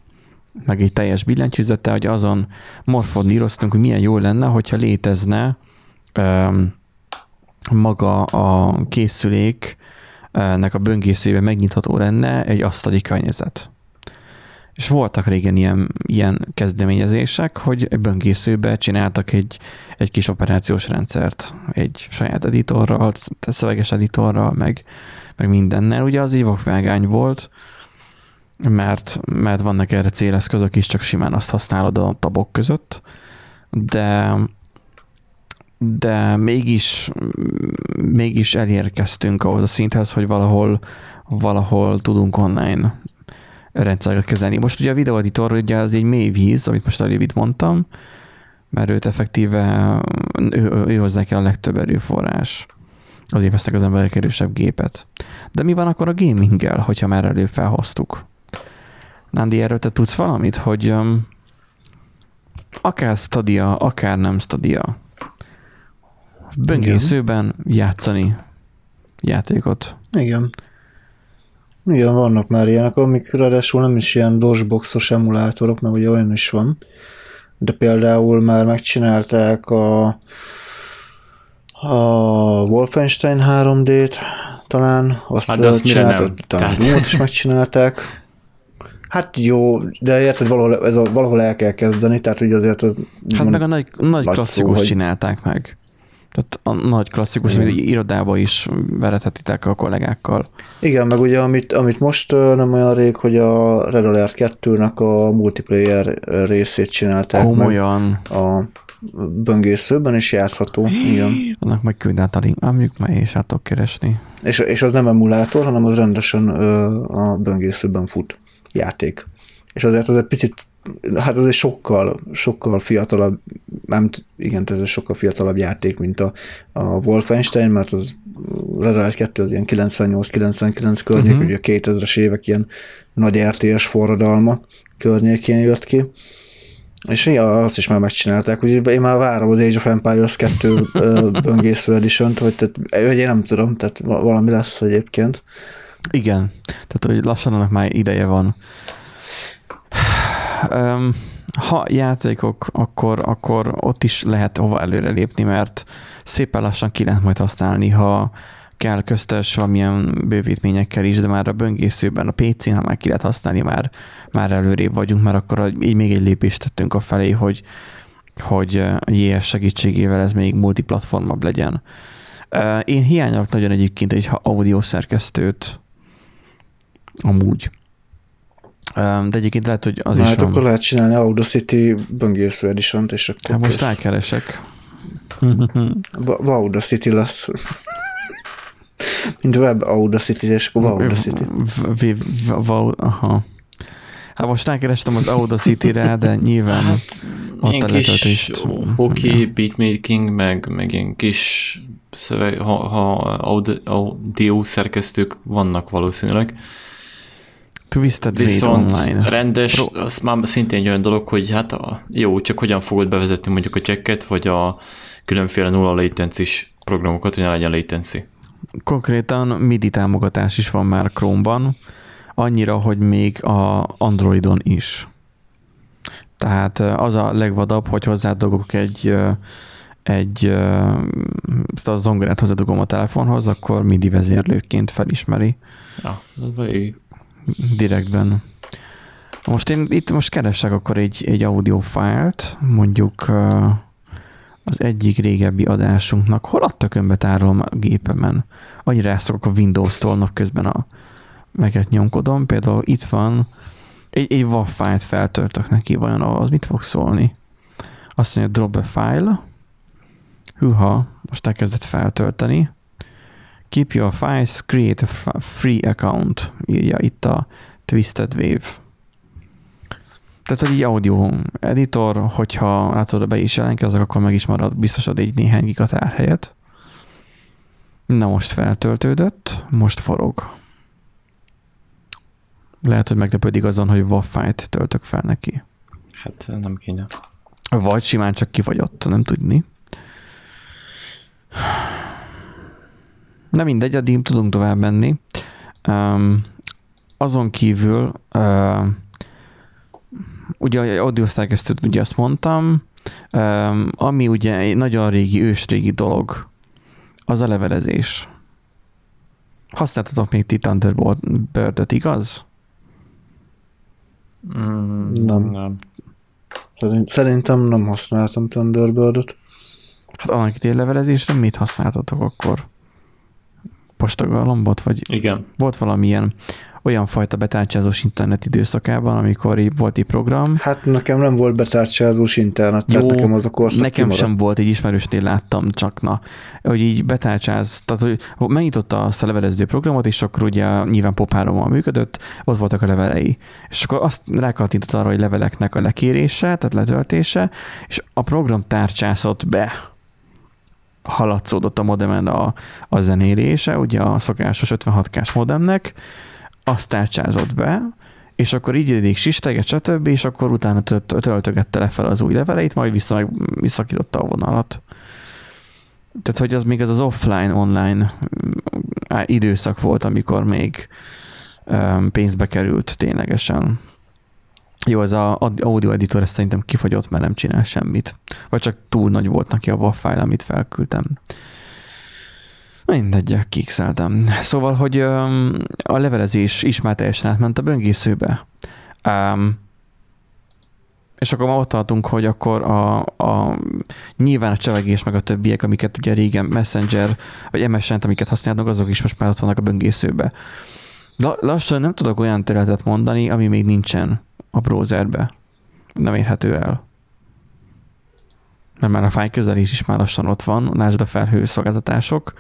meg egy teljes billentyűzete, hogy azon morfondíroztunk, hogy milyen jó lenne, hogyha létezne öm, maga a készüléknek a böngészőjében megnyitható lenne egy asztali környezet. És voltak régen ilyen, ilyen kezdeményezések, hogy egy böngészőbe csináltak egy, egy kis operációs rendszert, egy saját editorral, szöveges editorral, meg, meg mindennel. Ugye az egy vakvágány volt, mert, mert vannak erre céleszközök is, csak simán azt használod a tabok között, de de mégis, mégis elérkeztünk ahhoz a szinthez, hogy valahol, valahol tudunk online rendszereket kezelni. Most ugye a videoeditor ugye az egy mély víz, amit most előbb mondtam, mert őt effektíve ő, ő hozzá kell a legtöbb erőforrás. Azért vesznek az emberek erősebb gépet. De mi van akkor a gaminggel, hogyha már előbb felhoztuk? Nándi, erről te tudsz valamit, hogy um, akár Stadia, akár nem Stadia, böngészőben játszani játékot. Igen. Igen, vannak már ilyenek, amik ráadásul nem is ilyen DOSBoxos emulátorok, mert ugye olyan is van. De például már megcsinálták a, a Wolfenstein 3D-t talán, azt, Hát de azt nem? talán Tehát- Tehát... is megcsinálták. Hát jó, de érted, valahol, ez a, valahol el kell kezdeni, tehát ugye azért az... Hát meg a nagy, nagy nagy klasszikus szó, hogy- csinálták meg. Tehát a nagy klasszikus, amit irodába is verethetitek a kollégákkal. Igen, meg ugye amit, amit most nem olyan rég, hogy a Red Alert 2-nek a multiplayer részét csinálták Komolyan. meg a böngészőben, és játszható. Igen. Annak meg küld át a link. Amjuk már és át keresni. És, és az nem emulátor, hanem az rendesen ö, a böngészőben fut játék. És azért az egy picit, hát az egy sokkal, sokkal fiatalabb, nem, igen, ez egy sokkal fiatalabb játék, mint a, a Wolfenstein, mert az Red Alert 2 az ilyen 98-99 környék, uh-huh. ugye a 2000-es évek ilyen nagy RTS forradalma környékén jött ki. És ja, azt is már megcsinálták, úgyhogy én már várom az Age of Empires 2 ö, [laughs] böngésző edition hogy, tehát, hogy én nem tudom, tehát va- valami lesz egyébként. Igen. Tehát, hogy lassan annak már ideje van. Ha játékok, akkor, akkor ott is lehet hova előrelépni, mert szépen lassan ki lehet majd használni, ha kell köztes valamilyen bővítményekkel is, de már a böngészőben, a PC-n, ha már ki lehet használni, már, már előrébb vagyunk, mert akkor így még egy lépést tettünk a felé, hogy, hogy JS segítségével ez még multiplatformabb legyen. Én hiányolok nagyon egyébként egy audio szerkesztőt, amúgy. De egyébként lehet, hogy az Na, is hát van. akkor lehet csinálni Audacity böngésző edition és akkor Hát most kész. rákeresek. [laughs] Audacity lesz. Mint web Audacity, és akkor Audacity. V- v- v- v- Aha. Hát most rákerestem az Audacity-re, de nyilván ott Ilyen a letöltést. hoki, beatmaking, meg, meg ilyen kis szöveg, ha, ha audio, audio szerkesztők vannak valószínűleg. Twisted Viszont Online. rendes, Pro- az már szintén egy olyan dolog, hogy hát a, jó, csak hogyan fogod bevezetni mondjuk a checket, vagy a különféle nulla latency programokat, hogy ne legyen latency. Konkrétan MIDI támogatás is van már Chrome-ban, annyira, hogy még a Androidon is. Tehát az a legvadabb, hogy hozzádugok egy, egy a zongorát hozzádugom a telefonhoz, akkor MIDI vezérlőként felismeri Ja, az elég direktben. Most én itt most keresek akkor egy, egy audio fájlt, mondjuk az egyik régebbi adásunknak. Hol a tökönbe tárolom a gépemen? Annyira elszokok a Windows-tól napközben a meget nyomkodom. Például itt van egy, egy WAV fájlt feltöltök neki, vajon az mit fog szólni? Azt mondja, drop a file. Hűha, most elkezdett feltölteni. Keep your files, create a free account, írja itt a Twisted Wave. Tehát, hogy így audio editor, hogyha látod, be is jelenkezek, akkor meg is marad biztos ad egy néhány giga tárhelyet. Na most feltöltődött, most forog. Lehet, hogy meglepődik azon, hogy WAV fájlt töltök fel neki. Hát nem kéne. Vagy simán csak kifagyott, nem tudni. Na mindegy, addig tudunk tovább menni. Um, azon kívül, uh, ugye a audiosztágesztőt ugye azt mondtam, um, ami ugye egy nagyon régi, ősrégi dolog, az a levelezés. Használtatok még ti Thunderbird-öt, igaz? Mm, Nem. nem. Szerint- Szerintem nem használtam Thunderbird-ot. Hát annak idén levelezésre mit használtatok akkor? Postagalambot, vagy Igen. volt valamilyen olyan fajta betárcsázós internet időszakában, amikor így volt egy program. Hát nekem nem volt betárcsázós internet, tehát Jó, nekem az a korszak Nekem kimaradt. sem volt, egy ismerősnél láttam csak, na, hogy így betárcsáz, tehát hogy megnyitotta azt a levelező programot, és akkor ugye nyilván popárommal működött, ott voltak a levelei. És akkor azt rákattintott arra, hogy leveleknek a lekérése, tehát letöltése, és a program tárcsászott be haladszódott a modemen a, a zenélése, ugye a szokásos 56K-s modemnek, azt tárcsázott be, és akkor így eddig sisteget, stb., és akkor utána tölt- töltögette le fel az új leveleit, majd vissza meg visszakította a vonalat. Tehát, hogy az még ez az offline-online á, időszak volt, amikor még pénzbe került ténylegesen. Jó, ez a audio editor ez szerintem kifagyott, mert nem csinál semmit. Vagy csak túl nagy volt neki a WAV file, amit felküldtem. Mindegy, kikszeltem. Szóval, hogy um, a levelezés is már teljesen átment a böngészőbe. Um, és akkor ma ott tartunk, hogy akkor a, a nyilván a csevegés meg a többiek, amiket ugye régen Messenger vagy MSN-t, amiket használnak, azok is most már ott vannak a böngészőbe. La, lassan nem tudok olyan területet mondani, ami még nincsen a browserbe. Nem érhető el. Mert már a fájlkezelés is már lassan ott van, lásd a felhő szolgáltatások.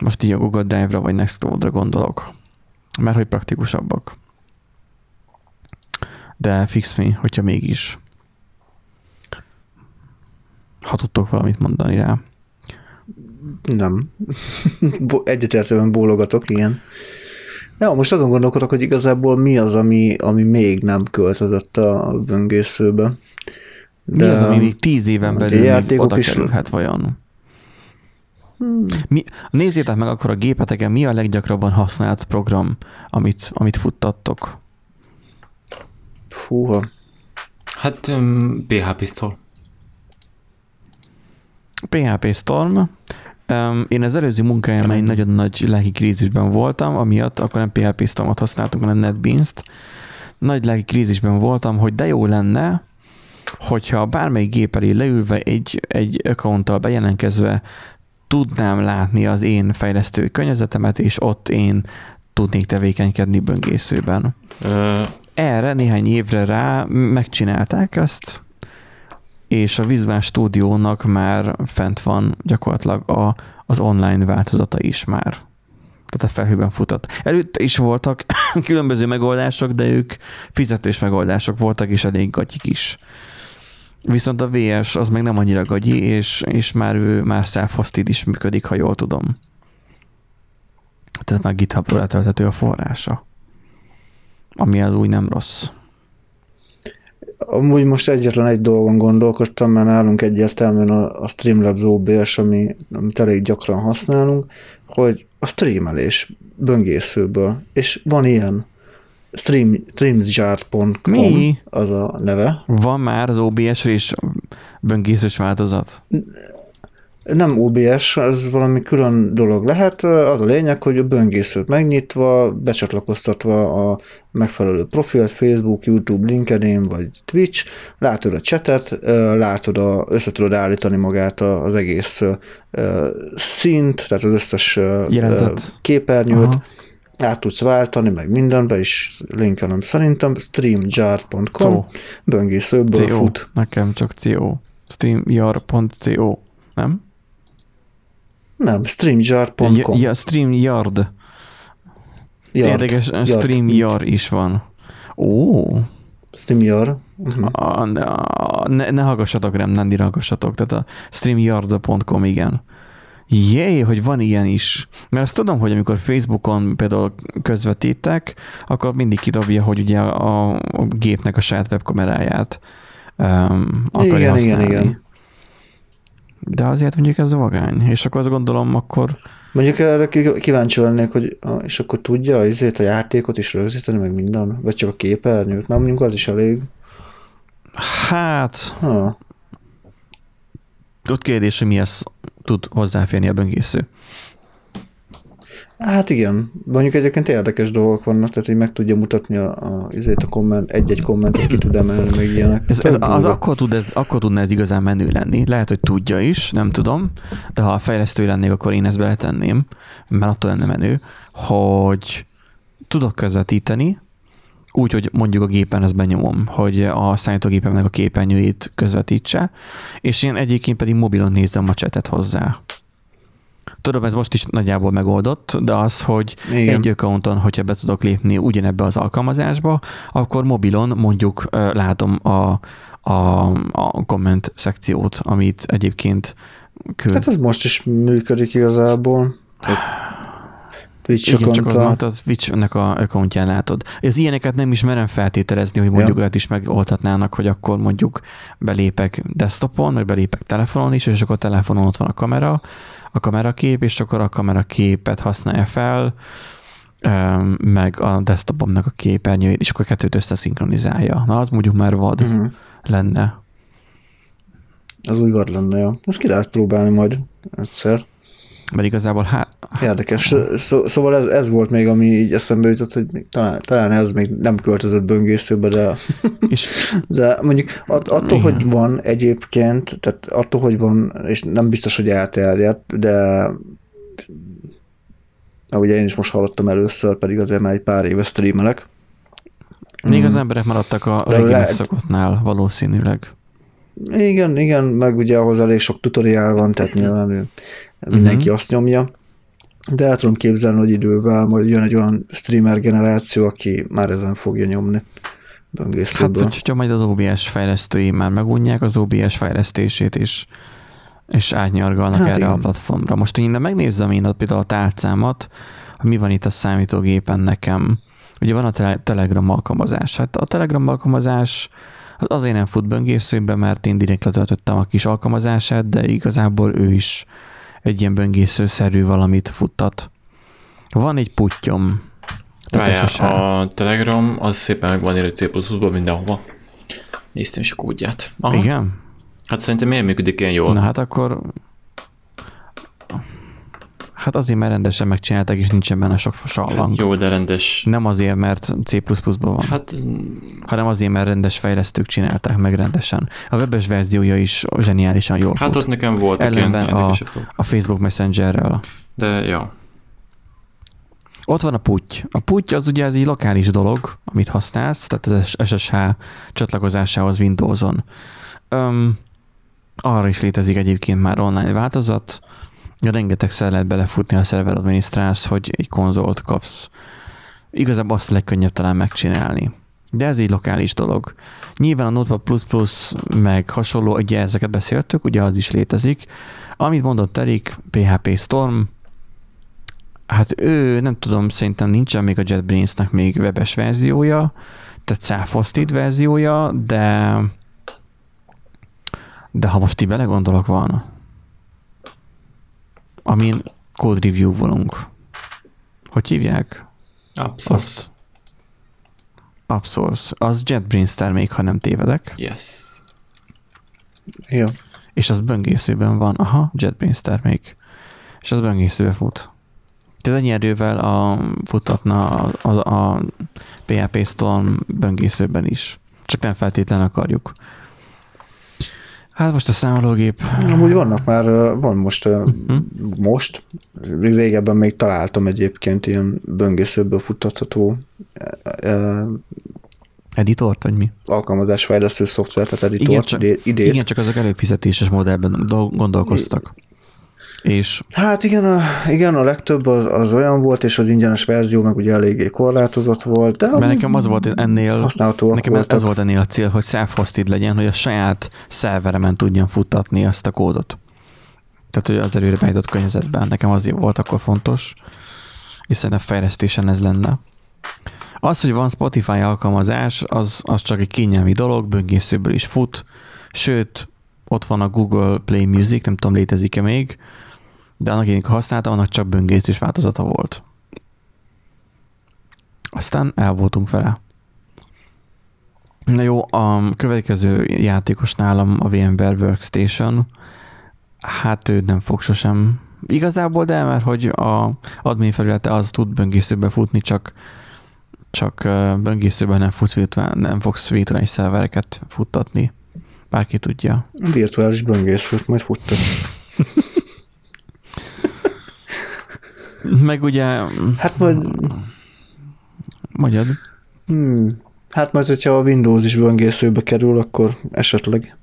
Most így a Google Drive-ra vagy Nextcloud-ra gondolok. Mert hogy praktikusabbak. De fix me, hogyha mégis. Ha tudtok valamit mondani rá. Nem. [laughs] Egyetértően bólogatok, igen. Ja, most azon gondolkodok, hogy igazából mi az, ami, ami még nem költözött a böngészőbe. Mi az, ami még tíz éven belül még játékok oda is- kerülhet vajon? Mi, nézzétek meg akkor a gépeteken, mi a leggyakrabban használt program, amit, amit futtattok. Fúha. Hát um, PH pisztol. PHP Storm. Én az előző munkájában egy nagyon nagy lelki krízisben voltam, amiatt akkor nem PHP Stormot használtunk, hanem NetBeans-t. Nagy lelki krízisben voltam, hogy de jó lenne, hogyha bármelyik gép elé leülve egy, egy accounttal bejelentkezve tudnám látni az én fejlesztő környezetemet, és ott én tudnék tevékenykedni böngészőben. Erre néhány évre rá megcsinálták ezt, és a Visual Studio-nak már fent van gyakorlatilag a, az online változata is már. Tehát a felhőben futott. Előtte is voltak [coughs] különböző megoldások, de ők fizetős megoldások voltak, és elég gatyik is. Viszont a VS az meg nem annyira gagyi, és, és már ő már self-hosted is működik, ha jól tudom. Tehát már GitHub-ról letölthető a forrása. ami az új nem rossz. Amúgy most egyetlen egy dolgon gondolkodtam, mert nálunk egyértelműen a, a Streamlabs OBS, ami, amit elég gyakran használunk, hogy a streamelés böngészőből, és van ilyen stream, streamsjar.com Mi? az a neve. Van már az OBS-re is böngészős változat? Nem OBS, az valami külön dolog lehet. Az a lényeg, hogy a böngészőt megnyitva, becsatlakoztatva a megfelelő profilt, Facebook, YouTube, LinkedIn vagy Twitch, látod a chatet, látod, a, össze tudod állítani magát az egész szint, tehát az összes Jelentet. képernyőt, Aha. át tudsz váltani, meg mindenbe is linkelem szerintem, streamjar.com, Co. böngészőből CO. fut. Nekem csak CO. Streamyard.co. Nem? Nem, streamjar.com. Ja, StreamYard. Yard. Érdekes, Yard. StreamYard is van. Ó, Streamjar. Uh-huh. a, a, ne, ne hallgassatok rám, nem hallgassatok. Tehát a streamyard.com, igen. Jé, hogy van ilyen is. Mert azt tudom, hogy amikor Facebookon például közvetítek, akkor mindig kidobja, hogy ugye a, a gépnek a saját webkameráját um, akarja Igen, használni. igen, igen. De azért mondjuk ez vagány. És akkor azt gondolom, akkor Mondjuk erre kíváncsi lennék, hogy és akkor tudja azért a játékot is rögzíteni, meg minden? Vagy csak a képernyőt? Mert mondjuk az is elég. hát Ha. ott kérdés, hogy mihez tud hozzáférni a böngésző. Hát igen, mondjuk egyébként érdekes dolgok vannak, tehát hogy meg tudja mutatni a, a, a komment, egy-egy kommentet ki tud emelni, meg ilyenek. Ez, ez, az akkor, tud ez, akkor tudna ez igazán menő lenni. Lehet, hogy tudja is, nem tudom, de ha a fejlesztő lennék, akkor én ezt beletenném, mert attól lenne menő, hogy tudok közvetíteni, úgy, hogy mondjuk a gépen ezt benyomom, hogy a számítógépemnek a képernyőjét közvetítse, és én egyébként pedig mobilon nézem a csetet hozzá. Tudom, ez most is nagyjából megoldott, de az, hogy Igen. egy accounton, hogyha be tudok lépni ugyanebbe az alkalmazásba, akkor mobilon mondjuk látom a, a, a komment szekciót, amit egyébként küld. Hát ez most is működik igazából. Tehát Twitch Igen, csak accounttal. az, az Twitch-nek a accountján látod. Ez ilyeneket nem is merem feltételezni, hogy mondjuk Ja. olyat is megoldhatnának, hogy akkor mondjuk belépek desktopon, vagy belépek telefonon is, és akkor a telefonon ott van a kamera, a kamerakép, és akkor a kameraképet használja fel, meg a desktopomnak a képernyőjét, és akkor kettőt összeszinkronizálja. Na, az mondjuk már vad Uh-huh. lenne. Az úgy vad lenne, ja. Most ki lehet próbálni majd egyszer. Mert igazából hát, Érdekes. Szó, szóval ez, ez volt még, ami így eszembe jutott, hogy még talán, talán ez még nem költözött böngészőbe, de, és [laughs] de mondjuk att, attól, Igen. hogy van egyébként, tehát attól, hogy van, és nem biztos, hogy elterjedt, de ugye én is most hallottam először, pedig azért már egy pár éve streamelek. még az Mm. emberek maradtak a régi lehet- megszokottnál valószínűleg. Igen, igen, meg ugye ahhoz elég sok tutoriál van, tehát nyilván mindenki Mhm. azt nyomja. De el tudom képzelni, hogy idővel majd jön egy olyan streamer generáció, aki már ezen fogja nyomni Hát, böngészőből. hogyha majd az OBS fejlesztői már megunják az OBS fejlesztését is, és átnyargalnak Hát hát erre igen. a platformra. Most én megnézem én ott például a tárcámat, hogy mi van itt a számítógépen nekem. Ugye van a tele- Telegram alkalmazás. Hát a Telegram alkalmazás az azért nem fut böngészőbe, mert én direkt letöltöttem a kis alkalmazását, de igazából ő is egy ilyen böngészőszerű valamit futtat. Van egy putyom. Várjál, a Telegram az szépen meg van írva C++-ban mindenhova. Néztem is a kódját. Aha. Igen? Hát szerintem miért működik ilyen jól? Na hát akkor... Hát azért, mert rendesen megcsinálták, és nincsen benne sok sallang. Jó, de rendes. Nem azért, mert C++-ban van, hát, Hát hanem azért, mert rendes fejlesztők csinálták meg rendesen. A webes verziója is zseniálisan jól Hát fut. ott nekem ilyen Ellenben a, a Facebook Messengerrel. De ja. Ott van a puty. A puty az ugye ez egy lokális dolog, amit használsz, tehát az SSH csatlakozásához Windows-on. Um, arra is létezik egyébként már online változat, rengetegszer lehet belefutni a szerver adminisztrálsz, hogy egy konzolt kapsz. Igazából azt a legkönnyebb talán megcsinálni. De ez egy lokális dolog. Nyilván a Notepad++ meg hasonló, ugye ezeket beszéltük, ugye az is létezik. Amit mondott Erik, PHP Storm, Hát ő, nem tudom, szerintem nincsen még a JetBrains-nek még webes verziója, tehát self verziója, de de ha most így belegondolok, van, amin code review volunk. Hogy hívják? Abszolút. Azt. Upsource. Az JetBrains termék, ha nem tévedek. Yes. Jó. És az böngészőben van. Aha, JetBrains termék. És az böngészőbe fut. Tehát ennyi erővel a, futatna a, a, a PHP Storm böngészőben is. Csak nem feltétlenül akarjuk. Hát most a számológép... Amúgy vannak már, van most, Mhm. most, régebben még találtam egyébként ilyen böngészőből futtatható ö, Editort, vagy mi? alkalmazásfejlesztő szoftvert, tehát editort, Igen, csak- idé, idét. Igen, csak azok előfizetéses modellben dol- gondolkoztak. És Hát igen, a, igen, a legtöbb az, az olyan volt, és az ingyenes verzió meg ugye eléggé korlátozott volt, de mert nekem az volt ennél, nekem voltak. ez volt ennél a cél, hogy self-hosted legyen, hogy a saját szerveremen tudjam futtatni ezt a kódot. Tehát, hogy az előre beállított környezetben. Nekem azért volt akkor fontos, hiszen a fejlesztésen ez lenne. Az, hogy van Spotify alkalmazás, az, az csak egy kényelmi dolog, böngészőből is fut, sőt, ott van a Google Play Music, nem tudom, létezik-e még, de annak én használtam, annak csak böngészős változata volt. Aztán el voltunk vele. Na jó, a következő játékos nálam a VMware Workstation, hát ő nem fog sosem igazából, de mert hogy a admin felülete az tud böngészőbe futni, csak csak böngészőben nem, futsz virtuál, nem fogsz virtuális szervereket futtatni. Bárki tudja. Virtuális böngészőt majd futtat. [laughs] Meg ugye, Hát majd, mondjad, hmm, hát majd, hogyha a Windows is böngészőbe kerül, akkor esetleg.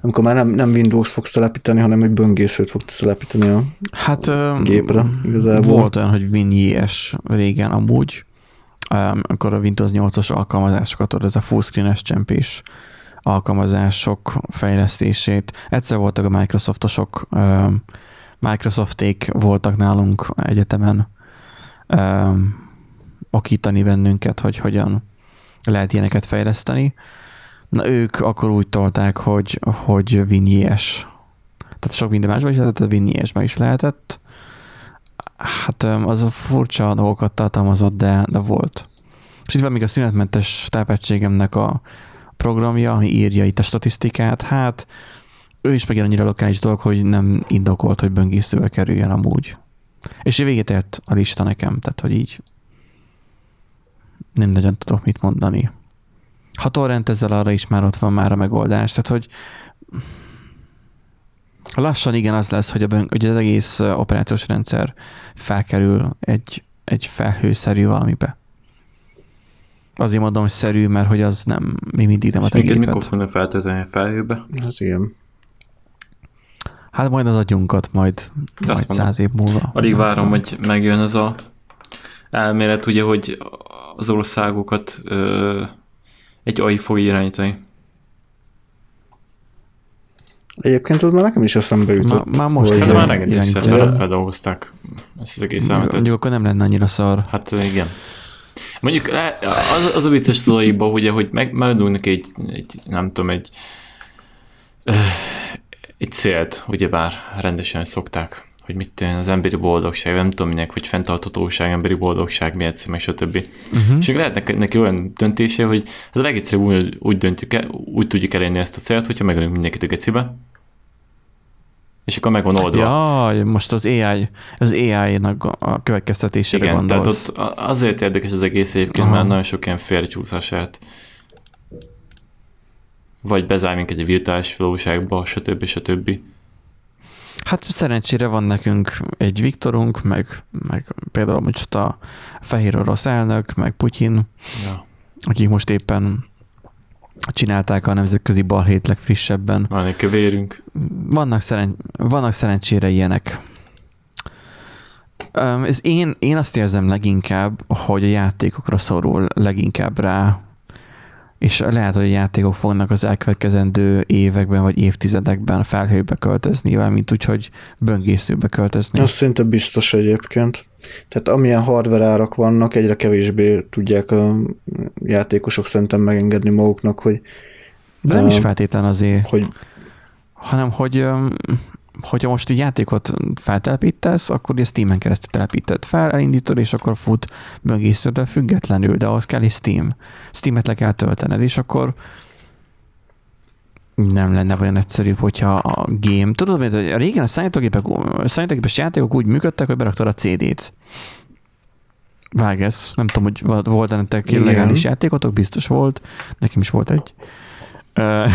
Amikor már nem, nem Windows fogsz telepíteni, hanem egy böngészőt fogsz telepíteni a hát gépre igazából. volt olyan, hogy WinJS régen amúgy, akkor a Windows 8-as alkalmazásokat, tudod, ez a fullscreen-es csempés alkalmazások fejlesztését. Egyszer voltak a Microsoftosok, Microsofték voltak nálunk egyetemen okítani bennünket, hogy hogyan lehet ilyeneket fejleszteni. Na ők akkor úgy tolták, hogy, hogy WinJS. Tehát sok minden másban is lehetett, WinJS-ben is lehetett. Hát az a furcsa dolgokat tartalmazott, de, de volt. És itt van még a szünetmentes tápegységemnek a programja, ami írja itt a statisztikát. Hát ő is megint annyira lokális dolog, hogy nem indokolt, hogy böngészővel kerüljön amúgy. És végét ért a lista nekem, tehát hogy így nem nagyon tudok mit mondani. Ha torrent ezzel arra is már ott van már a megoldás, tehát hogy lassan igen az lesz, hogy, a bön, hogy az egész operációs rendszer felkerül egy, egy felhőszerű valamibe. Azért mondom, hogy szerű, mert hogy az nem, még mindig nem a te géped. mikor fognak feltölteni a felhőbe? Hát igen. Hát majd az agyunkat, majd, majd száz év múlva. Nem várom, tudom. hogy megjön az a elmélet, ugye, hogy az országokat ö, egy AI fog irányítani. Egyébként az már nekem is eszembe jutott. Má- már most hogy- Hát már irányítja. fel, feldolgozták ezt az egész elméletet. Mondjuk akkor nem lenne annyira szar. Hát igen. Mondjuk az, az a vicces az AI-ba, ugye, hogy meg, megadunk egy, egy, nem tudom, egy egy célt, ugyebár rendesen szokták, hogy mit az emberi boldogság, nem tudom minek, hogy fenntarthatóság, emberi boldogság, mi egyszer, meg stb. Uh-huh. És lehet neki, neki olyan döntése, hogy ez a legegyszerűbb úgy, úgy, döntjük el, úgy tudjuk elérni ezt a célt, hogyha megölünk mindenkit a gecibe, és akkor meg van oldva. Jaj, most az AI, az AI-nak a következtetésére Igen, tehát gondolsz. ott a- azért érdekes az egész egyébként, Aha. mert nagyon sok ilyen félrecsúszás lehet. Vagy bezár minket egy virtuális valóságba, stb. stb. Hát szerencsére van nekünk egy Viktorunk, meg, meg például most a fehér orosz elnök, meg Putyin, Ja. akik most éppen csinálták a nemzetközi balhét legfrissebben. Van egy kövérünk. Vannak, szeren- vannak szerencsére ilyenek. Um, ez én, én azt érzem leginkább, hogy a játékokra szorul leginkább rá és lehet, hogy a játékok fognak az elkövetkezendő években vagy évtizedekben felhőbe költözni, mint úgyhogy böngészőbe költözni. Az szinte biztos egyébként. Tehát amilyen hardware árak vannak, egyre kevésbé tudják a játékosok szerintem megengedni maguknak, hogy De nem is feltétlen azért, hogy hanem hogy hogyha most egy játékot feltelepítesz, akkor ezt Steam-en keresztül telepíted fel, elindítod, és akkor fut böngészőtől függetlenül, de ahhoz kell egy Steam. Steam-et le kell töltened, és akkor nem lenne olyan egyszerűbb, hogyha a game... Tudod, hogy a régen a számítógépek, számítógépes játékok úgy működtek, hogy beraktad a CD-t. Vágesz, nem tudom, hogy volt e nektek illegális játékotok, biztos volt, nekem is volt egy. [laughs]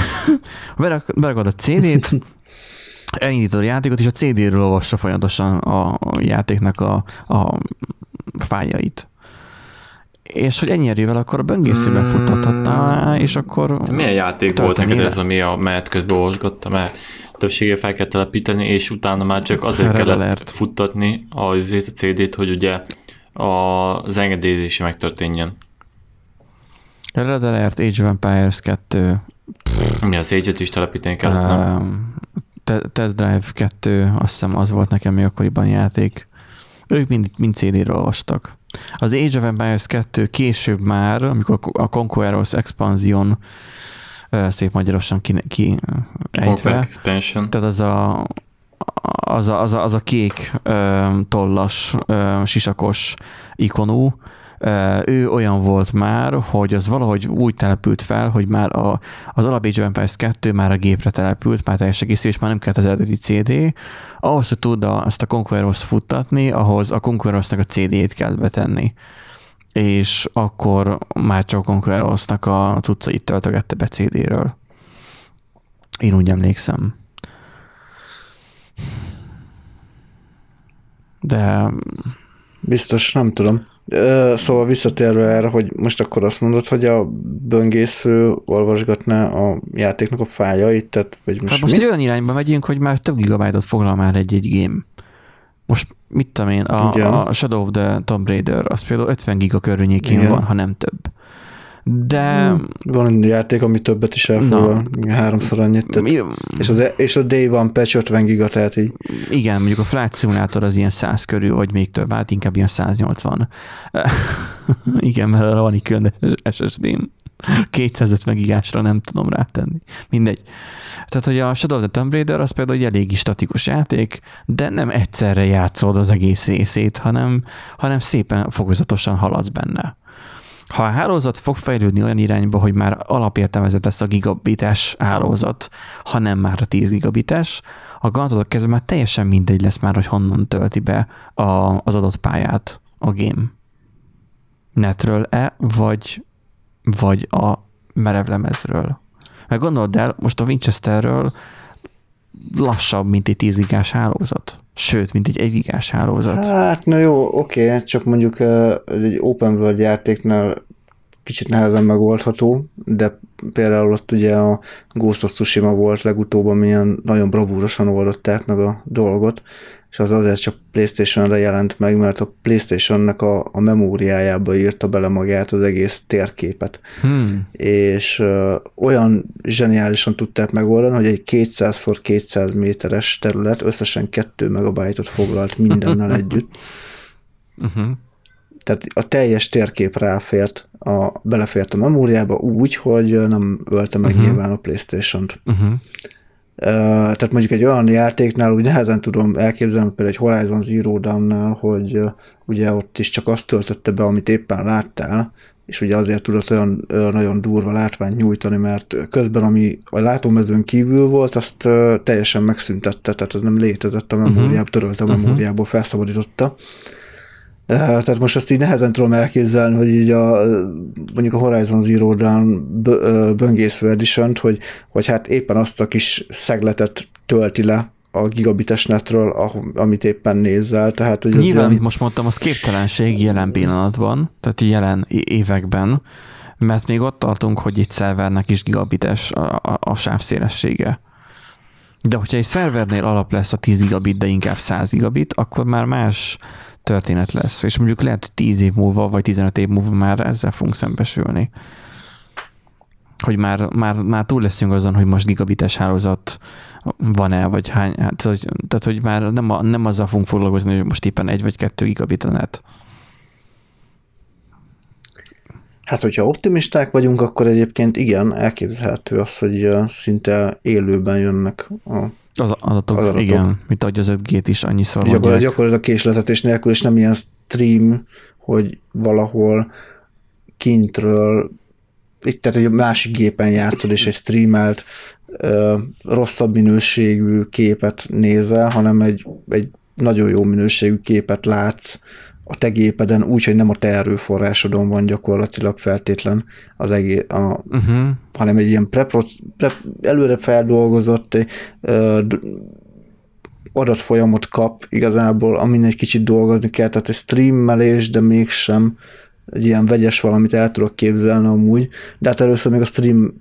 Berak- Berakod a CD-t, [laughs] elindítod a játékot, és a CD-ről olvassa folyamatosan a a játéknak a, a fájait. És hogy ennyi erővel akkor a böngészőben Mm. futtathatná, és akkor... De milyen játék volt neked ez, ami a menet közben olvasgatta, mert többségére fel kell telepíteni, és utána már csak azért Red kellett Alert. futtatni azért a CD-t, hogy ugye az engedélyezése megtörténjen. Red Alert, Age of Empires 2, Mi az age is telepíteni kellett, nem? Te- Test Drive 2, azt hiszem az volt nekem még akkoriban játék. Ők mind, mind CD-ről olvastak. Az Age of Empires 2 később már, amikor a Conquerors Expansion szép magyarosan ki, ki ejtve, Expansion. tehát az a, az a, az a, az a kék ö, tollas, ö, sisakos ikonú, ő olyan volt már, hogy az valahogy úgy települt fel, hogy már a, az alap Age of Empires 2 már a gépre települt, már teljes egész, és már nem kellett az eredeti CD. Ahhoz, hogy tud a, ezt a Conquerors futtatni, ahhoz a Conquerosnak a CD-t kell betenni és akkor már csak a Conquerosnak a cuccait töltögette be CD-ről. Én úgy emlékszem. De biztos, nem tudom. Szóval visszatérve erre, hogy most akkor azt mondod, hogy a böngésző olvasgatná a játéknak a fájait, tehát vagy most, hát most mi? olyan irányba megyünk, hogy már több gigabájtot foglal már egy-egy game. Most mit tudom én, a, Igen. a Shadow of the Tomb Raider, az például 50 giga környékén Igen. van, ha nem több. De Hmm. Van egy játék, ami többet is elfoglal, háromszor annyit. Tehát, mi, és, az, és a Day One patch 50 giga, tehát így igen, mondjuk a Flight Simulator az ilyen 100 körül, vagy még több, hát inkább ilyen 180. [laughs] igen, mert arra van egy külön SSD-n. 250 gigásra nem tudom rátenni. Mindegy. Tehát, hogy a Shadow of the Tomb Raider az például egy eléggé statikus játék, de nem egyszerre játszod az egész részét, hanem, hanem szépen fokozatosan haladsz benne. Ha a hálózat fog fejlődni olyan irányba, hogy már alapértelmezett lesz a gigabites hálózat, ha nem már a 10 gigabites, a gondolat kezdve már teljesen mindegy lesz már, hogy honnan tölti be a, az adott pályát a game. Netről-e, vagy, vagy a merevlemezről. Mert gondold el, most a Winchesterről lassabb, mint egy 10 gigás hálózat. Sőt, mint egy 1 gigás hálózat. Hát, na jó, oké, csak mondjuk ez egy open world játéknál kicsit nehezen megoldható, de például ott ugye a Ghost of Tsushima volt legutóbb, amilyen nagyon bravúrosan oldották meg a dolgot, és az azért csak Playstation-re jelent meg, mert a Playstation-nek a, a memóriájába írta bele magát az egész térképet Hmm. és ö, olyan zseniálisan tudták megoldani, hogy egy 200x200 méteres terület összesen 2 megabájtot foglalt mindennel [laughs] együtt. Uh-huh. Tehát a teljes térkép ráfért, a, belefért a memóriába úgy, hogy nem ölte meg uh-huh. nyilván a Playstation-t. Uh-huh. Tehát mondjuk egy olyan játéknál úgy nehezen tudom elképzelni, például egy Horizon Zero Dawn-nál, hogy ugye ott is csak azt töltötte be, amit éppen láttál, és ugye azért tudott olyan nagyon durva látványt nyújtani, mert közben, ami a látómezőn kívül volt, azt teljesen megszüntette, tehát az nem létezett a memóriából, törölte a Mhm. memóriából, felszabadította. Ö, Tehát most azt így nehezen tudom elképzelni, hogy így a, mondjuk a Horizon Zero Dawn böngésző edition hogy, hogy hát éppen azt a kis szegletet tölti le a gigabites netről, aho- amit éppen nézzel, tehát hogy Nyilván, ilyen- amit most mondtam, az képtelenség jelen pillanatban, tehát jelen években, mert még ott tartunk, hogy egy szervernek is gigabites a, a, a sávszélessége. De hogyha egy szervernél alap lesz a 10 gigabit, de inkább 100 gigabit, akkor már más történet lesz. És mondjuk lehet, hogy 10 év múlva, vagy 15 év múlva már ezzel fogunk szembesülni. hogy már, már, már túl leszünk azon, hogy most gigabites hálózat van-e, vagy hány, hát, hogy, tehát hogy már nem, a, nem azzal fogunk foglalkozni, hogy most éppen egy vagy kettő gigabit net. Hát, hogyha optimisták vagyunk, akkor egyébként igen, elképzelhető az, hogy szinte élőben jönnek a az adatok, az adatok. igen, mint ahogy az 5G-t is annyiszor Gyakor, Gyakorlatilag késletetés nélkül, és nem ilyen stream, hogy valahol kintről, itt tehát egy másik gépen játszod, és egy streamelt rosszabb minőségű képet nézel, hanem egy, egy nagyon jó minőségű képet látsz a te gépeden úgy, hogy nem a te erőforrásodon van gyakorlatilag feltétlen az egész, a, uh-huh. hanem egy ilyen pre, pre, előre feldolgozott uh, adatfolyamot kap igazából, amin egy kicsit dolgozni kell, tehát egy streamelés, de mégsem egy ilyen vegyes valamit el tudok képzelni amúgy, de hát először még a stream,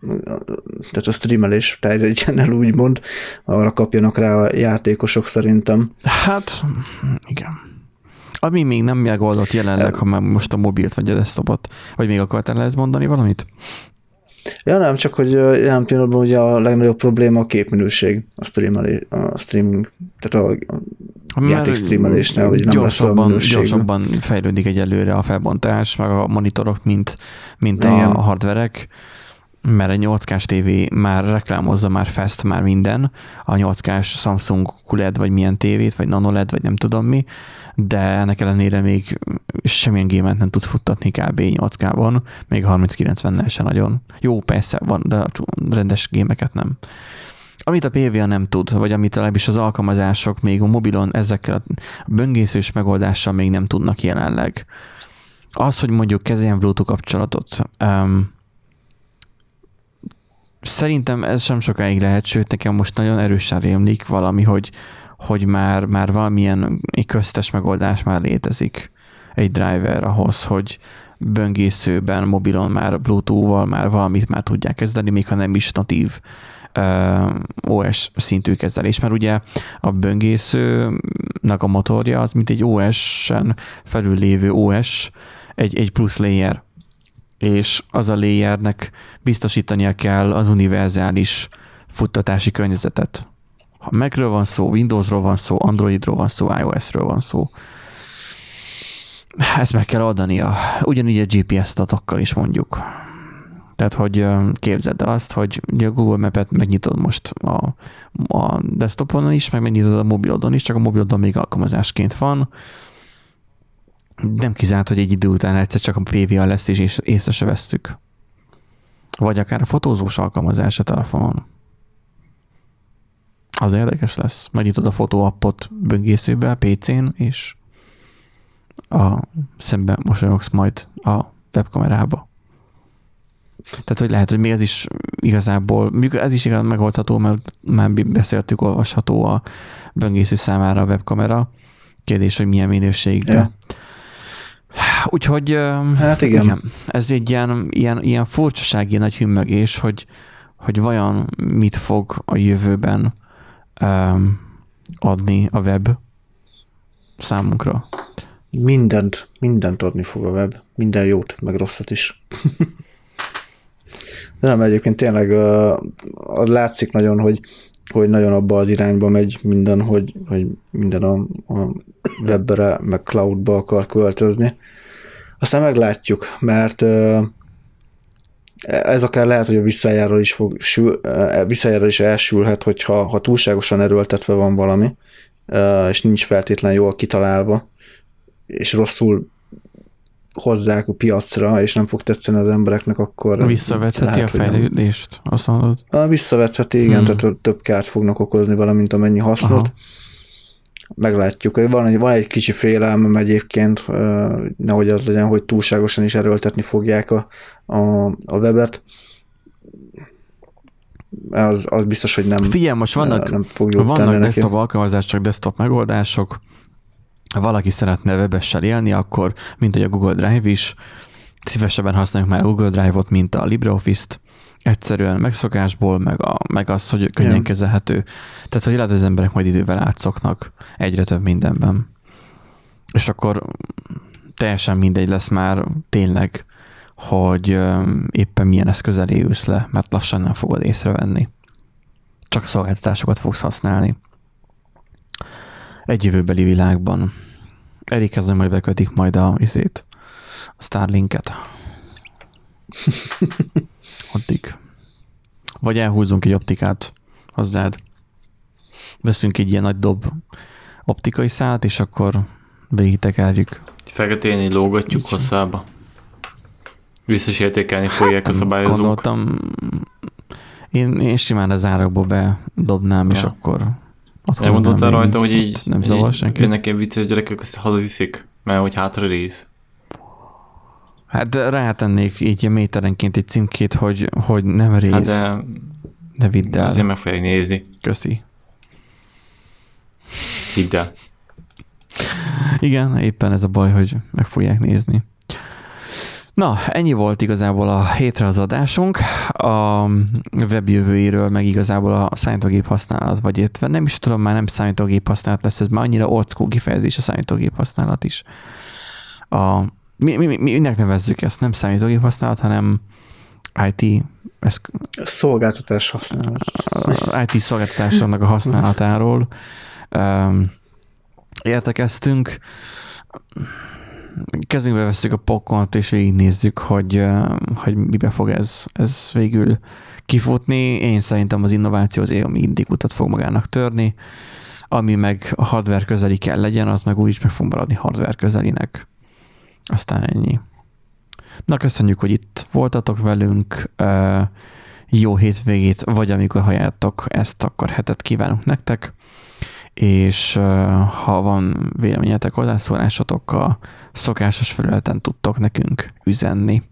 tehát a streamelés terjedjen el úgymond, arra kapjanak rá a játékosok szerintem. Hát, igen. Ami még nem megoldott jelenleg, ha már most a mobilt vagy a desktopot, vagy még akartál ezt mondani valamit? Ja nem, csak hogy jelen pillanatban ugye a legnagyobb probléma a képminőség, a, streamelé, a streaming, tehát a, a játék streamelésnél, hogy nem lesz gyorsabban fejlődik egyelőre a felbontás, meg a monitorok, mint, mint a, a hardverek, mert a 8K TV már reklámozza, már fest, már minden, a 8K Samsung QLED, vagy milyen tévét, vagy NanoLED, vagy nem tudom mi, de ennek ellenére még semmilyen gémet nem tudsz futtatni kb. 8K-ban, még 3090-nel se nagyon. Jó, persze van, de rendes gémeket nem. Amit a PVA nem tud, vagy amit legalábbis az alkalmazások még a mobilon ezekkel a böngészős megoldással még nem tudnak jelenleg. Az, hogy mondjuk kezeljen Bluetooth kapcsolatot, um, szerintem ez sem sokáig lehet, sőt nekem most nagyon erősen rémlik valami, hogy hogy már, már valamilyen köztes megoldás már létezik egy driver ahhoz, hogy böngészőben, mobilon már Bluetooth-val már valamit már tudják kezdeni, még ha nem is natív uh, OS szintű kezelés, mert ugye a böngészőnek a motorja az mint egy OS-en felül lévő OS, egy, egy plusz layer, és az a layernek biztosítania kell az univerzális futtatási környezetet. Ha Macről van szó, Windowsról van szó, Androidról van szó, iOS-ről van szó, ezt meg kell adania. Ugyanígy a GPS adatokkal is mondjuk. Tehát, hogy képzeld el azt, hogy a Google Map-et megnyitod most a, a desktopon is, meg megnyitod a mobilodon is, csak a mobilodon még alkalmazásként van. Nem kizárt, hogy egy idő után egyszer csak a PVA lesz, és észre se vesszük. Vagy akár a fotózós alkalmazás a telefonon. Az érdekes lesz. Megnyitod a fotóappot böngészőbe a PC-n, és a szemben mosolyogsz majd a webkamerába. Tehát, hogy lehet, hogy még ez is igazából, ez is igaz megoldható, mert már beszéltük, olvasható a böngésző számára a webkamera. Kérdés, hogy milyen minőségben. Ja. Úgyhogy hát igen. igen. ez egy ilyen, ilyen, ilyen furcsaság, ilyen nagy hümmögés, hogy, hogy vajon mit fog a jövőben um, adni a web számunkra. Mindent, mindent adni fog a web. Minden jót, meg rosszat is. De [laughs] nem, egyébként tényleg uh, látszik nagyon, hogy, hogy nagyon abba az irányba megy minden, hogy, hogy minden a, a webbre, meg cloudba akar költözni. Aztán meglátjuk, mert uh, ez akár lehet, hogy a visszajáról is, fog, sül, is elsülhet, hogyha ha túlságosan erőltetve van valami, és nincs feltétlen jól kitalálva, és rosszul hozzák a piacra, és nem fog tetszeni az embereknek, akkor... Visszavetheti lehet, a fejlődést, azt mondod? Visszavetheti, igen, hmm. tehát több kárt fognak okozni vele, mint amennyi hasznot. Aha. Meglátjuk. Van egy, van egy kicsi félelmem egyébként, nehogy az legyen, hogy túlságosan is erőltetni fogják a, a, a webet. Az, az biztos, hogy nem Figyelj, most vannak, nem fog vannak desktop alkalmazás, csak desktop megoldások, ha valaki szeretne webessel élni, akkor, mint hogy a Google Drive is, szívesebben használjuk már a Google Drive-ot, mint a LibreOffice-t, egyszerűen megszokásból, meg, a, meg az, hogy könnyen Igen. kezelhető. Tehát, hogy lehet, hogy az emberek majd idővel átszoknak egyre több mindenben. És akkor teljesen mindegy lesz már tényleg, hogy éppen milyen eszközel ülsz le, mert lassan nem fogod észrevenni. Csak szolgáltatásokat fogsz használni. Egy jövőbeli világban. Erik ezzel majd bekötik majd a izét, a Starlinket. [laughs] Addig. Vagy elhúzunk egy optikát hozzád. Veszünk egy ilyen nagy dob optikai szállt, és akkor végigtekerjük. Feketén lógatjuk Így. hosszába. Biztos értékelni hát fogják a szabályozók. Gondoltam, én, én simán az árakból bedobnám, ja. és akkor Elmondottál rajta, hogy így, nem zavar senki. Jönnek ilyen vicces gyerekek, azt hazaviszik, mert hogy hátra rész. Hát rátennék így méterenként egy címkét, hogy, hogy nem rész. Hát de, de vidd el. Azért meg fogják nézni. Köszi. Hidd el. Igen, éppen ez a baj, hogy meg fogják nézni. Na, ennyi volt igazából a hétre az adásunk. A web jövőjéről, meg igazából a számítógép használat, vagy itt nem is tudom, már nem számítógép használat lesz, ez már annyira old school kifejezés a számítógép használat is. A, mi, mi, mi, minek nevezzük ezt? Nem számítógép használat, hanem IT ez, szolgáltatás használat. IT szolgáltatásnak a használatáról um, értekeztünk kezünkbe veszük a pokont, és nézzük, hogy, hogy mibe fog ez, ez végül kifutni. Én szerintem az innováció az mindig utat fog magának törni, ami meg a hardware közeli kell legyen, az meg úgyis meg fog maradni hardware közelinek. Aztán ennyi. Na, köszönjük, hogy itt voltatok velünk. Jó hétvégét, vagy amikor halljátok ezt, akkor hetet kívánunk nektek és ha van véleményetek, hozzászólásotok, a szokásos felületen tudtok nekünk üzenni.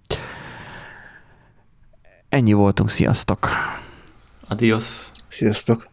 Ennyi voltunk, sziasztok! Adios! Sziasztok!